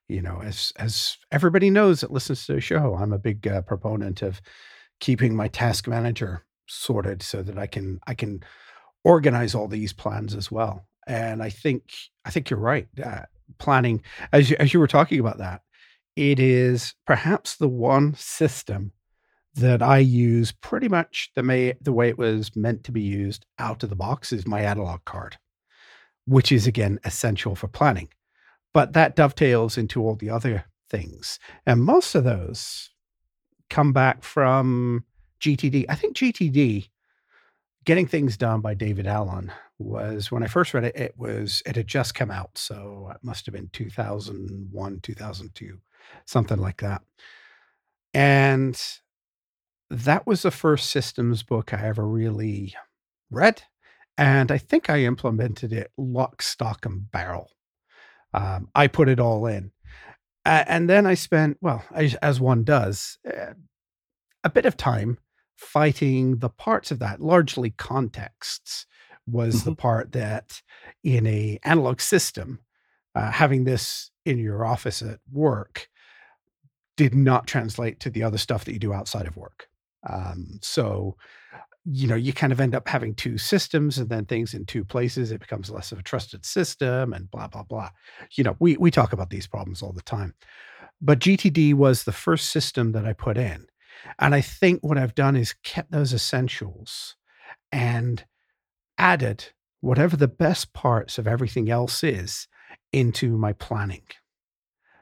you know, as as everybody knows that listens to the show, I'm a big uh, proponent of keeping my task manager sorted so that I can I can organize all these plans as well. And I think I think you're right. Uh, planning, as you, as you were talking about that, it is perhaps the one system that I use pretty much the may the way it was meant to be used out of the box is my analog card, which is again essential for planning. But that dovetails into all the other things. And most of those come back from GTD. I think GTD, Getting Things Done by David Allen, was when I first read it, it was it had just come out. So it must have been 2001, 2002, something like that. And that was the first systems book I ever really read. And I think I implemented it lock, stock, and barrel. Um, I put it all in. Uh, and then I spent, well, as, as one does, uh, a bit of time fighting the parts of that, largely contexts was mm-hmm. the part that in a analog system, uh, having this in your office at work did not translate to the other stuff that you do outside of work. Um, so, you know, you kind of end up having two systems and then things in two places. It becomes less of a trusted system and blah, blah, blah. You know, we, we talk about these problems all the time. But GTD was the first system that I put in. And I think what I've done is kept those essentials and added whatever the best parts of everything else is into my planning.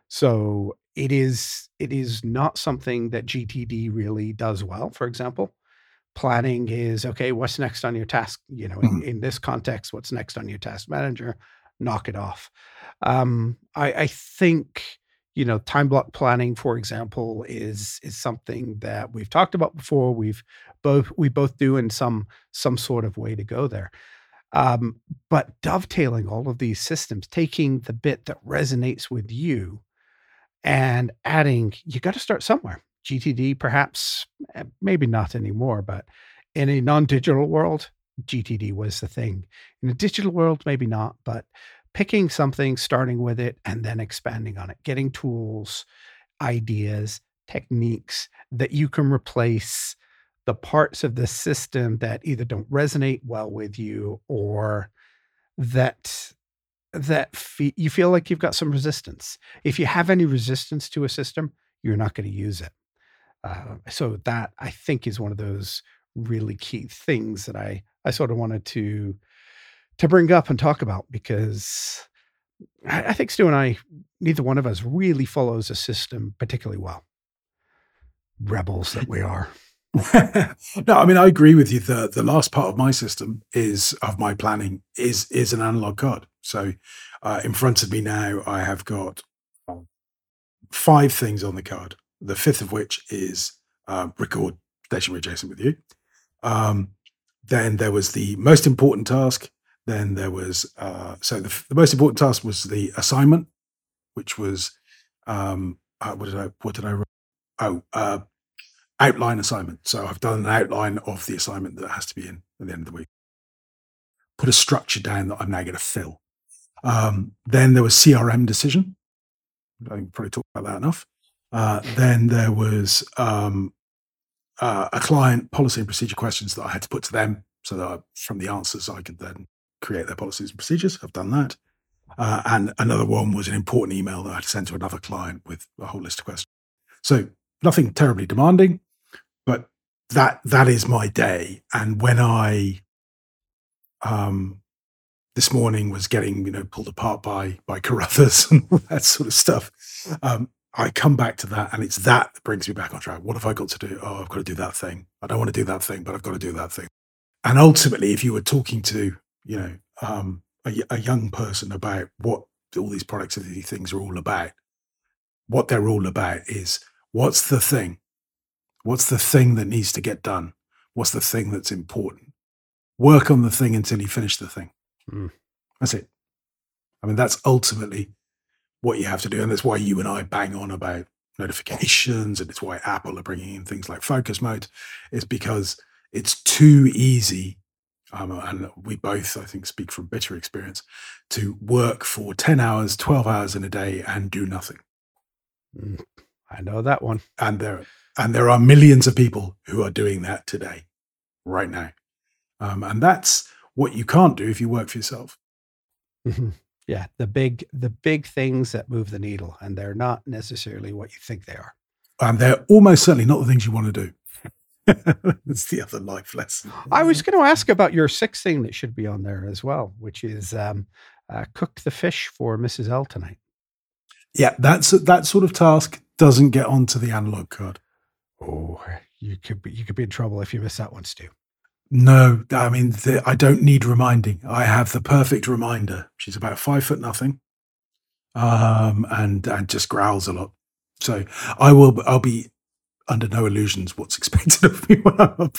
So it is it is not something that GTD really does well. For example, planning is okay. What's next on your task? You know, mm-hmm. in, in, this context, what's next on your task manager? Knock it off. Um, I, I think you know time block planning for example is is something that we've talked about before we've both we both do in some some sort of way to go there um, but dovetailing all of these systems taking the bit that resonates with you and adding you got to start somewhere. Gtd perhaps eh, maybe not anymore but in a non-digital world gtd was the thing. In a digital world maybe not but picking something, starting with it, and then expanding on it, getting tools, ideas, techniques that you can replace the parts of the system that either don't resonate well with you or that that fe- you feel like you've got some resistance. If you have any resistance to a system, you're not going to use it. Uh, so that I think is one of those really key things that I I sort of wanted to to bring up and talk about because I, I think Stu and I, neither one of us really follows a system particularly well. Rebels that we are. no, I mean I agree with you. The the last part of my system is of my planning is is an analog card. So uh, in front of me now, I have got five things on the card. The fifth of which is uh, record stationary Jason with you. Um, then there was the most important task, then there was uh, so the, the, most important task was the assignment, which was um, uh, what did I what did I write? oh uh, outline assignment. So I've done an outline of the assignment that has to be in at the end of the week. Put a structure down that I'm now going to fill. Um, then there was CRM decision. I can probably talked about that enough. Uh, then there was um, uh, a client policy and procedure questions that I had to put to them so that I, from the answers I could then create their policies and procedures. I've done that. Uh, and another one was an important email that I had to send to another client with a whole list of questions. So nothing terribly demanding, but that that is my day. And when I um this morning was getting, you know, pulled apart by by Carruthers and all that sort of stuff. Um, I come back to that and it's that that brings me back on track. What have I got to do? Oh, I've got to do that thing. I don't want to do that thing, but I've got to do that thing. And ultimately, if you were talking to you know, um, a, a young person about what all these productivity things are all about. What they're all about is what's the thing? What's the thing that needs to get done? what's the thing that's important. Work on the thing until you finish the thing. Mm. That's it. I mean, that's ultimately what you have to do. And that's why you and I bang on about notifications. And it's why Apple are bringing in things like focus mode, is because it's too easy. Um, and we both, I think, speak from bitter experience to work for 10 hours, 12 hours in a day and do nothing. Mm. I know that one. And there, and there are millions of people who are doing that today, right now. Um, and that's what you can't do if you work for yourself. Mm-hmm. Yeah, the big the big things that move the needle, and they're not necessarily what you think they are. And they're almost certainly not the things you want to do. That's the other life lesson. I was going to ask about your sixth thing that should be on there as well, which is um, uh, cook the fish for Mrs. L tonight. Yeah, that's that sort of task doesn't get onto the analog card. Oh, you could be you could be in trouble if you miss that one, Stu. No, I mean the, I don't need reminding. I have the perfect reminder. She's about five foot nothing, um, and and just growls a lot. So I will. I'll be under no illusions what's expected of me when I'm up.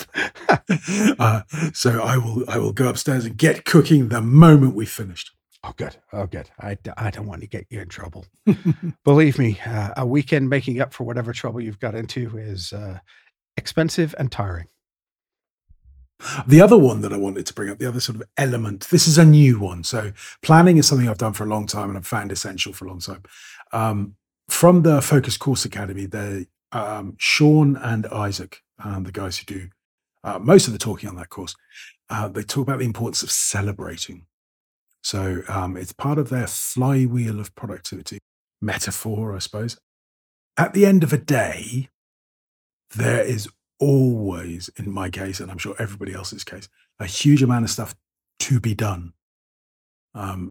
uh, so I will. I will go upstairs and get cooking the moment we've finished. Oh, good. Oh, good. I, I don't want to get you in trouble. Believe me, uh, a weekend making up for whatever trouble you've got into is uh, expensive and tiring. The other one that I wanted to bring up, the other sort of element, this is a new one. So planning is something I've done for a long time and I've found essential for a long time. Um, from the Focus Course Academy, they um, Shawn and Isaac, um, the guys who do uh, most of the talking on that course, uh, they talk about the importance of celebrating. So um, it's part of their flywheel of productivity metaphor, I suppose. At the end of a day, there is always, in my case, and I'm sure everybody else's case, a huge amount of stuff to be done. Um,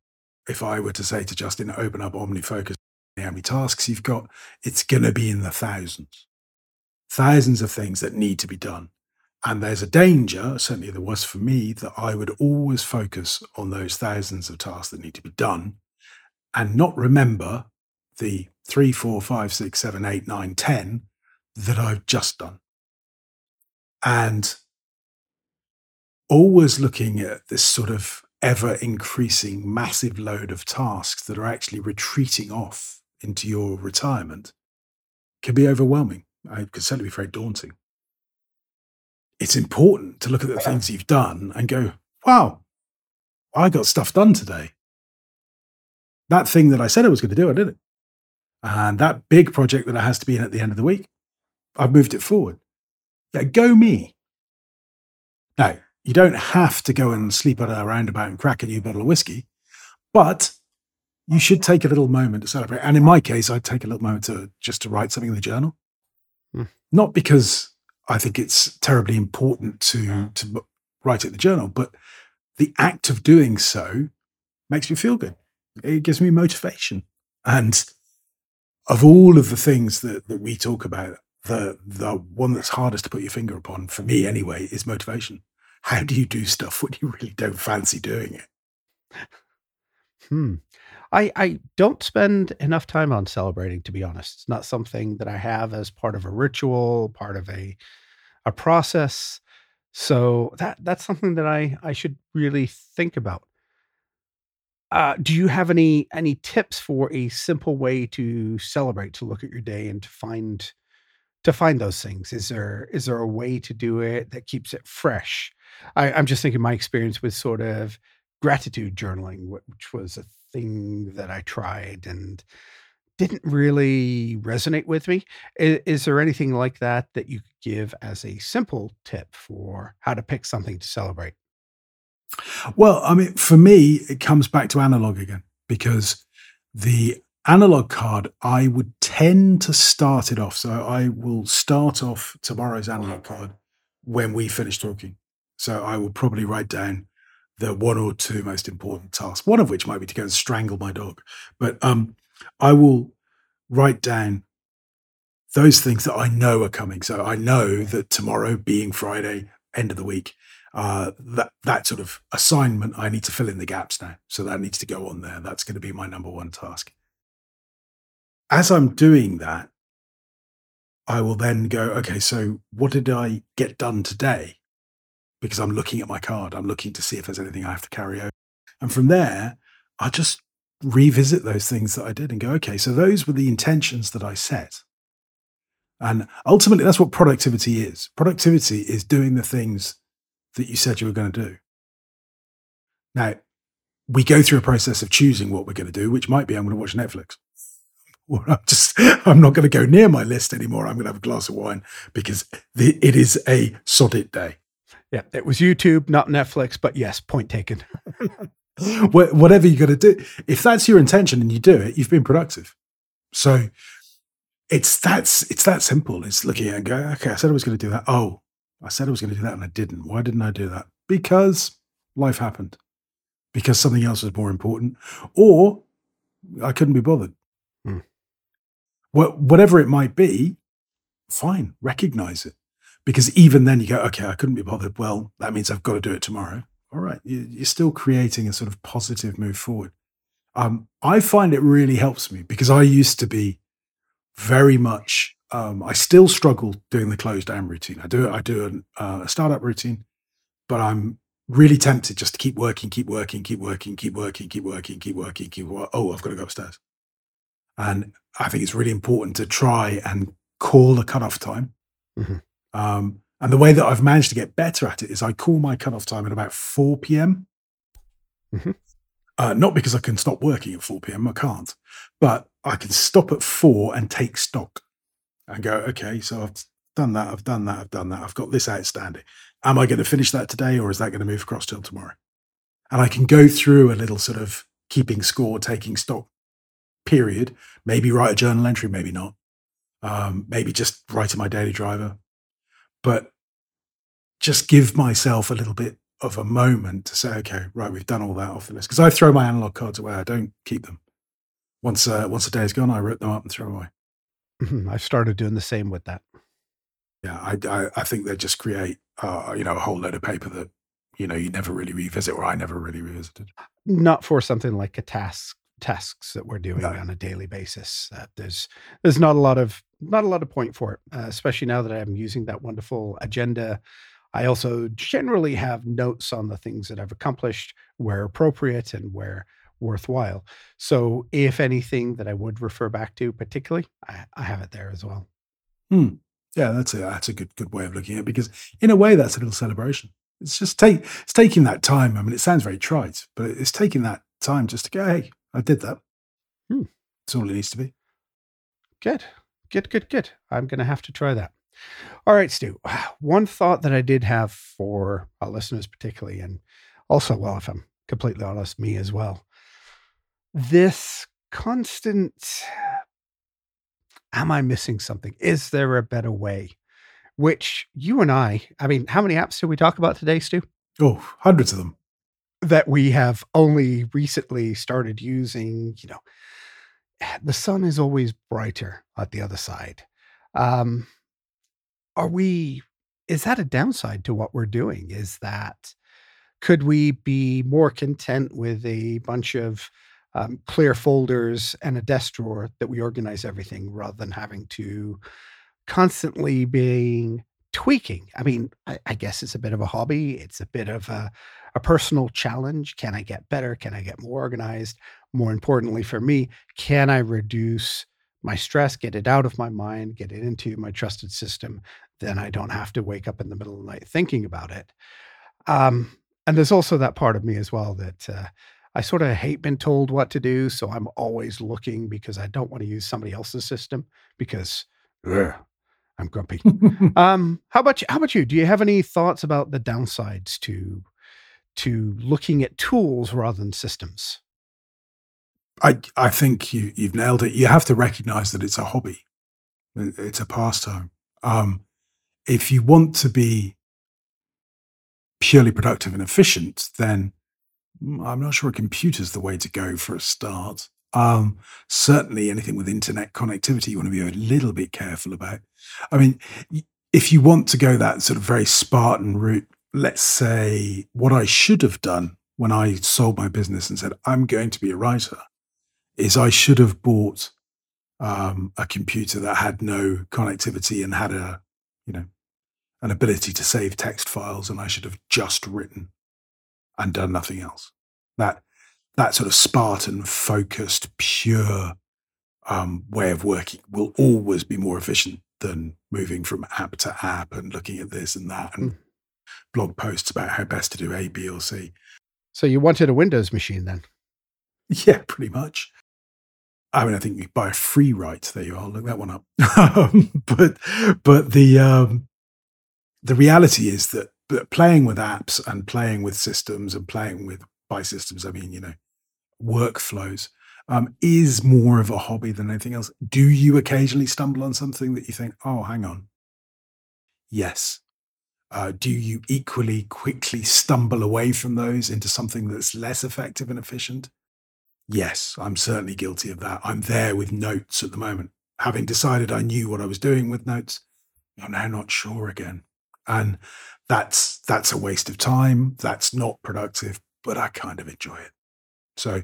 if I were to say to Justin, open up OmniFocus, how many tasks you've got, it's going to be in the thousands. Thousands of things that need to be done. And there's a danger, certainly there was for me, that I would always focus on those thousands of tasks that need to be done and not remember the three, four, five, six, seven, eight, nine, ten that I've just done and always looking at this sort of ever increasing massive load of tasks that are actually retreating off into your retirement can be overwhelming. It can certainly be very daunting. It's important to look at the things you've done and go, wow, I got stuff done today. That thing that I said I was going to do, I did it. And that big project that I has to be in at the end of the week, I've moved it forward. Go me. Now, you don't have to go and sleep at a roundabout and crack a new bottle of whiskey, but you should take a little moment to celebrate. And in my case, I'd take a little moment to just to write something in the journal. Hmm. Not because I think it's terribly important to to write it in the journal, but the act of doing so makes me feel good. It gives me motivation. And of all of the things that, that we talk about, the the one that's hardest to put your finger upon for me anyway is motivation. How do you do stuff when you really don't fancy doing it? Hmm. I I don't spend enough time on celebrating to be honest. It's not something that I have as part of a ritual, part of a a process. So that that's something that I I should really think about. Uh, do you have any any tips for a simple way to celebrate to look at your day and to find to find those things? Is there is there a way to do it that keeps it fresh? I, I'm just thinking my experience with sort of gratitude journaling, which was a thing that I tried and didn't really resonate with me. Is, is, there anything like that that you could give as a simple tip for how to pick something to celebrate? Well, I mean, for me, it comes back to analog again because the analog card, I would tend to start it off. So I will start off tomorrow's analog card when we finish talking. So I will probably write down the one or two most important tasks, one of which might be to go and strangle my dog. But um, I will write down those things that I know are coming. So I know that tomorrow, being Friday, end of the week, uh, that that sort of assignment, I need to fill in the gaps now. So that needs to go on there. That's going to be my number one task as I'm doing that, I will then go, okay, so what did I get done today? because I'm looking at my card. I'm looking to see if there's anything I have to carry over. And from there, I just revisit those things that I did and go, okay, so those were the intentions that I set. And ultimately, that's what productivity is. Productivity is doing the things that you said you were going to do. Now, we go through a process of choosing what we're going to do, which might be I'm going to watch Netflix. Or I'm just, I'm not going to go near my list anymore. I'm going to have a glass of wine because the, it is a sodded day. Yeah, it was YouTube, not Netflix, but yes, point taken. Whatever you got to do, if that's your intention and you do it, you've been productive. So it's that's it's that simple. It's looking at it and going, okay, I said I was going to do that. Oh, I said I was going to do that and I didn't. Why didn't I do that? Because life happened. Because something else was more important, or I couldn't be bothered. Whatever it might be, fine, recognize it. Because even then you go, okay, I couldn't be bothered. Well, that means I've got to do it tomorrow. All right, you're still creating a sort of positive move forward. Um, I find it really helps me because I used to be very much. Um, I still struggle doing the closed down routine. I do I do an, uh, a startup routine, but I'm really tempted just to keep working, keep working, keep working, keep working, keep working, keep working, keep working. Oh, I've got to go upstairs. And I think it's really important to try and call a cutoff time. Mm-hmm. Um, and the way that I've managed to get better at it is I call my cutoff time at about 4 p.m. Mm-hmm. Uh, not because I can stop working at 4 p.m. I can't, but I can stop at four and take stock and go, okay, so I've done that, I've done that, I've done that, I've got this outstanding. Am I going to finish that today or is that going to move across till tomorrow? And I can go through a little sort of keeping score, taking stock period, maybe write a journal entry, maybe not. Um, maybe just write in my daily driver, but just give myself a little bit of a moment to say, okay, right, we've done all that off the list. Because I throw my analog cards away. I don't keep them once uh, once a day is gone, I rip them up and throw them away. Mm-hmm. I've started doing the same with that. Yeah, I, I, I think they just create uh, you know a whole load of paper that you know you never really revisit, or I never really revisited. Not for something like a task tasks that we're doing no. on a daily basis. Uh, there's there's not a lot of not a lot of point for it, uh, especially now that I'm using that wonderful agenda. I also generally have notes on the things that I've accomplished where appropriate and where worthwhile. So, if anything that I would refer back to particularly, I, I have it there as well. Hmm. Yeah, that's a that's a good good way of looking at it because in a way that's a little celebration. It's just take it's taking that time. I mean, it sounds very trite, but it's taking that time just to go, hey, I did that. Hmm. That's all it needs to be. Good, good, good, good. I'm going to have to try that. All right, Stu. One thought that I did have for our listeners, particularly, and also, well, if I'm completely honest, me as well, this constant am I missing something? Is there a better way? Which you and I, I mean, how many apps did we talk about today, Stu? Oh, hundreds of them. That we have only recently started using, you know, the sun is always brighter at the other side. Um, are we, is that a downside to what we're doing? Is that, could we be more content with a bunch of um, clear folders and a desk drawer that we organize everything rather than having to constantly being tweaking. I mean, I, I, guess it's a bit of a hobby. It's a bit of a, a personal challenge. Can I get better? Can I get more organized? More importantly for me, can I reduce my stress, get it out of my mind, get it into my trusted system? Then I don't have to wake up in the middle of the night thinking about it. Um, and there's also that part of me as well that uh, I sort of hate being told what to do, so I'm always looking because I don't want to use somebody else's system because ugh, I'm grumpy. um, how about you, how about you? Do you have any thoughts about the downsides to to looking at tools rather than systems? I I think you you've nailed it. You have to recognize that it's a hobby, it's a pastime. Um, if you want to be purely productive and efficient, then Mm, I'm not sure a computer's the way to go for a start. Um, certainly, anything with internet connectivity, you want to be a little bit careful about. I mean, if you want to go that sort of very Spartan route, let's say what I should have done when I sold my business and said, I'm going to be a writer, is I should have bought um, a computer that had no connectivity and had a, you know, an ability to save text files, and I should have just written and done nothing else. That that sort of Spartan focused, pure um, way of working will always be more efficient than moving from app to app and looking at this and that and mm. Blog posts about how best to do A, B, or C. So you wanted a Windows machine then? Yeah, pretty much. I mean, I think you buy a Freewrite. There you are. Look that one up. But but the um, the reality is that, that playing with apps and playing with systems and playing with by systems, I mean, you know, workflows um, is more of a hobby than anything else. Do you occasionally stumble on something that you think, oh, hang on? Yes. Uh, do you equally quickly stumble away from those into something that's less effective and efficient? Yes, I'm certainly guilty of that. I'm there with notes at the moment. Having decided I knew what I was doing with notes, I'm now not sure again. And that's that's a waste of time. That's not productive, but I kind of enjoy it. So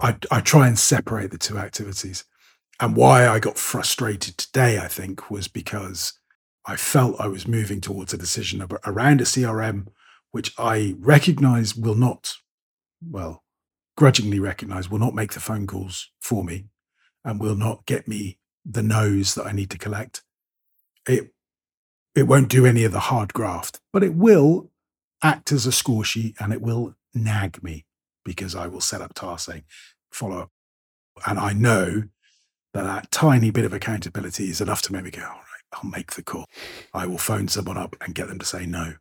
I, I try and separate the two activities. And why I got frustrated today, I think, was because I felt I was moving towards a decision around a CRM, which I recognize will not, well, grudgingly recognize will not make the phone calls for me and will not get me the no's that I need to collect. It it won't do any of the hard graft, but it will act as a score sheet and it will nag me because I will set up tasks saying follow up. And I know that that tiny bit of accountability is enough to make me go, I'll make the call. I will phone someone up and get them to say no.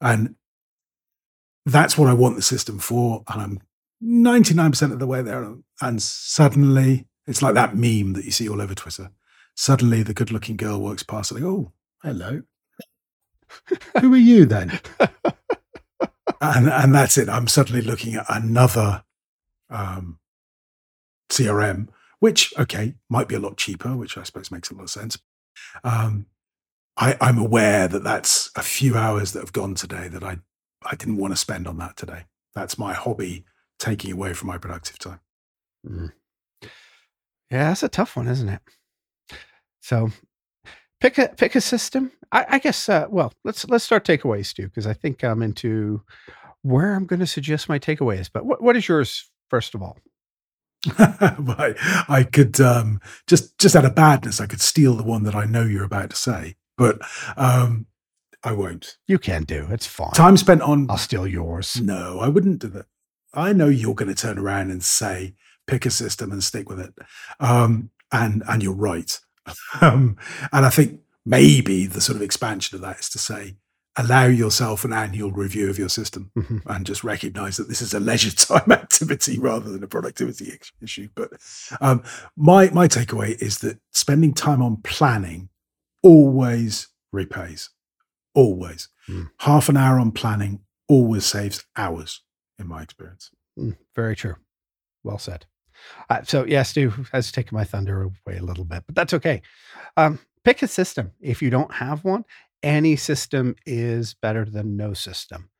And that's what I want the system for. And I'm 99% of the way there. And suddenly, it's like that meme that you see all over Twitter. Suddenly, the good looking girl walks past and go, oh, hello. Who are you then? and and that's it. I'm suddenly looking at another um, CRM, which okay might be a lot cheaper, which I suppose makes a lot of sense. Um, I, I'm aware that that's a few hours that have gone today that I I didn't want to spend on that today. That's my hobby taking away from my productive time. Mm. Yeah, that's a tough one, isn't it? So pick a pick a system. I, I guess. Uh, well, let's let's start takeaways, Stu, because I think I'm into where I'm going to suggest my takeaways. But what what is yours first of all? I, I could um, just just out of badness, I could steal the one that I know you're about to say, but um, I won't. You can do. It's fine. Time spent on. I'll steal yours. No, I wouldn't do that. I know you're going to turn around and say, pick a system and stick with it, um, and and you're right. Um, and I think maybe the sort of expansion of that is to say, allow yourself an annual review of your system mm-hmm. and just recognize that this is a leisure time activity rather than a productivity issue. But um, my my takeaway is that spending time on planning always repays. Always. Mm. Half an hour on planning always saves hours, in my experience. Mm, very true. Well said. Uh, so yes, Stu has taken my thunder away a little bit, but that's okay. Um, pick a system. If you don't have one, any system is better than no system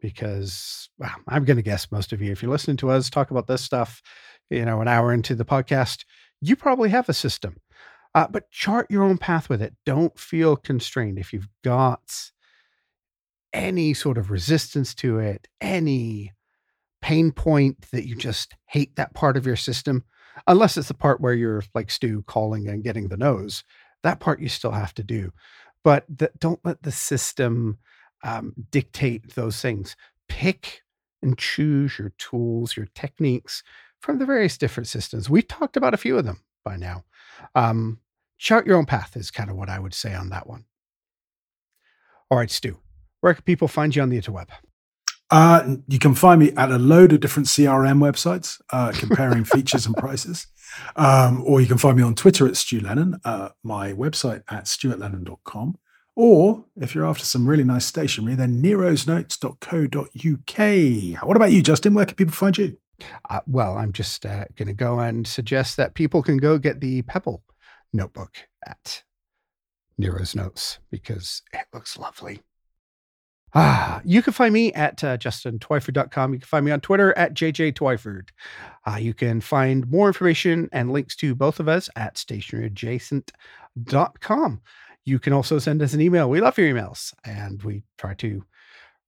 because well, I'm going to guess most of you, if you're listening to us talk about this stuff, you know, an hour into the podcast, you probably have a system. Uh, but chart your own path with it. Don't feel constrained. If you've got any sort of resistance to it, any pain point that you just hate that part of your system, unless it's the part where you're like Stu calling and getting the no's, that part you still have to do but the, don't let the system um, dictate those things. Pick and choose your tools, your techniques from the various different systems. We've talked about a few of them by now. Um, chart your own path is kind of what I would say on that one. All right, Stu, where can people find you on the interweb? Uh, you can find me at a load of different CRM websites uh, comparing features and prices. Um, or you can find me on Twitter at Stu Lennon, uh, my website at stuartlennon.com. Or if you're after some really nice stationery, then nerosnotes.co.uk. What about you, Justin? Where can people find you? Uh, well, I'm just uh, going to go and suggest that people can go get the Pebble notebook at Nero's Notes because it looks lovely. Ah, you can find me at uh, justintwyford.com. You can find me on Twitter at jjtwyford. Uh, you can find more information and links to both of us at stationeryadjacent.com. You can also send us an email. We love your emails and we try to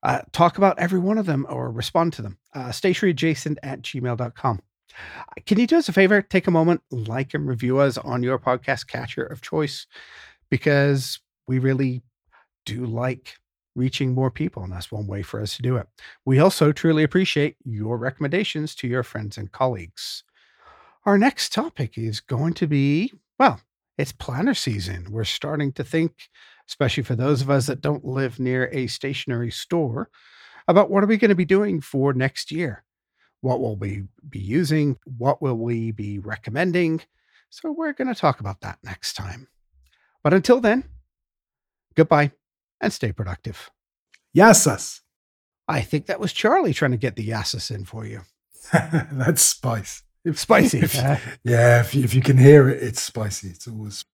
uh, talk about every one of them or respond to them. Uh, stationeryadjacent at gmail.com. Can you do us a favor? Take a moment, like and review us on your podcast catcher of choice because we really do like reaching more people, and that's one way for us to do it. We also truly appreciate your recommendations to your friends and colleagues. Our next topic is going to be well, it's planner season. We're starting to think, especially for those of us that don't live near a stationary store, about what are we going to be doing for next year? What will we be using? What will we be recommending? So, we're going to talk about that next time. But until then, goodbye and stay productive. Yassas. I think that was Charlie trying to get the yassas in for you. That's spice. Spicy. If, yeah, if you, if you can hear it, it's spicy. It's always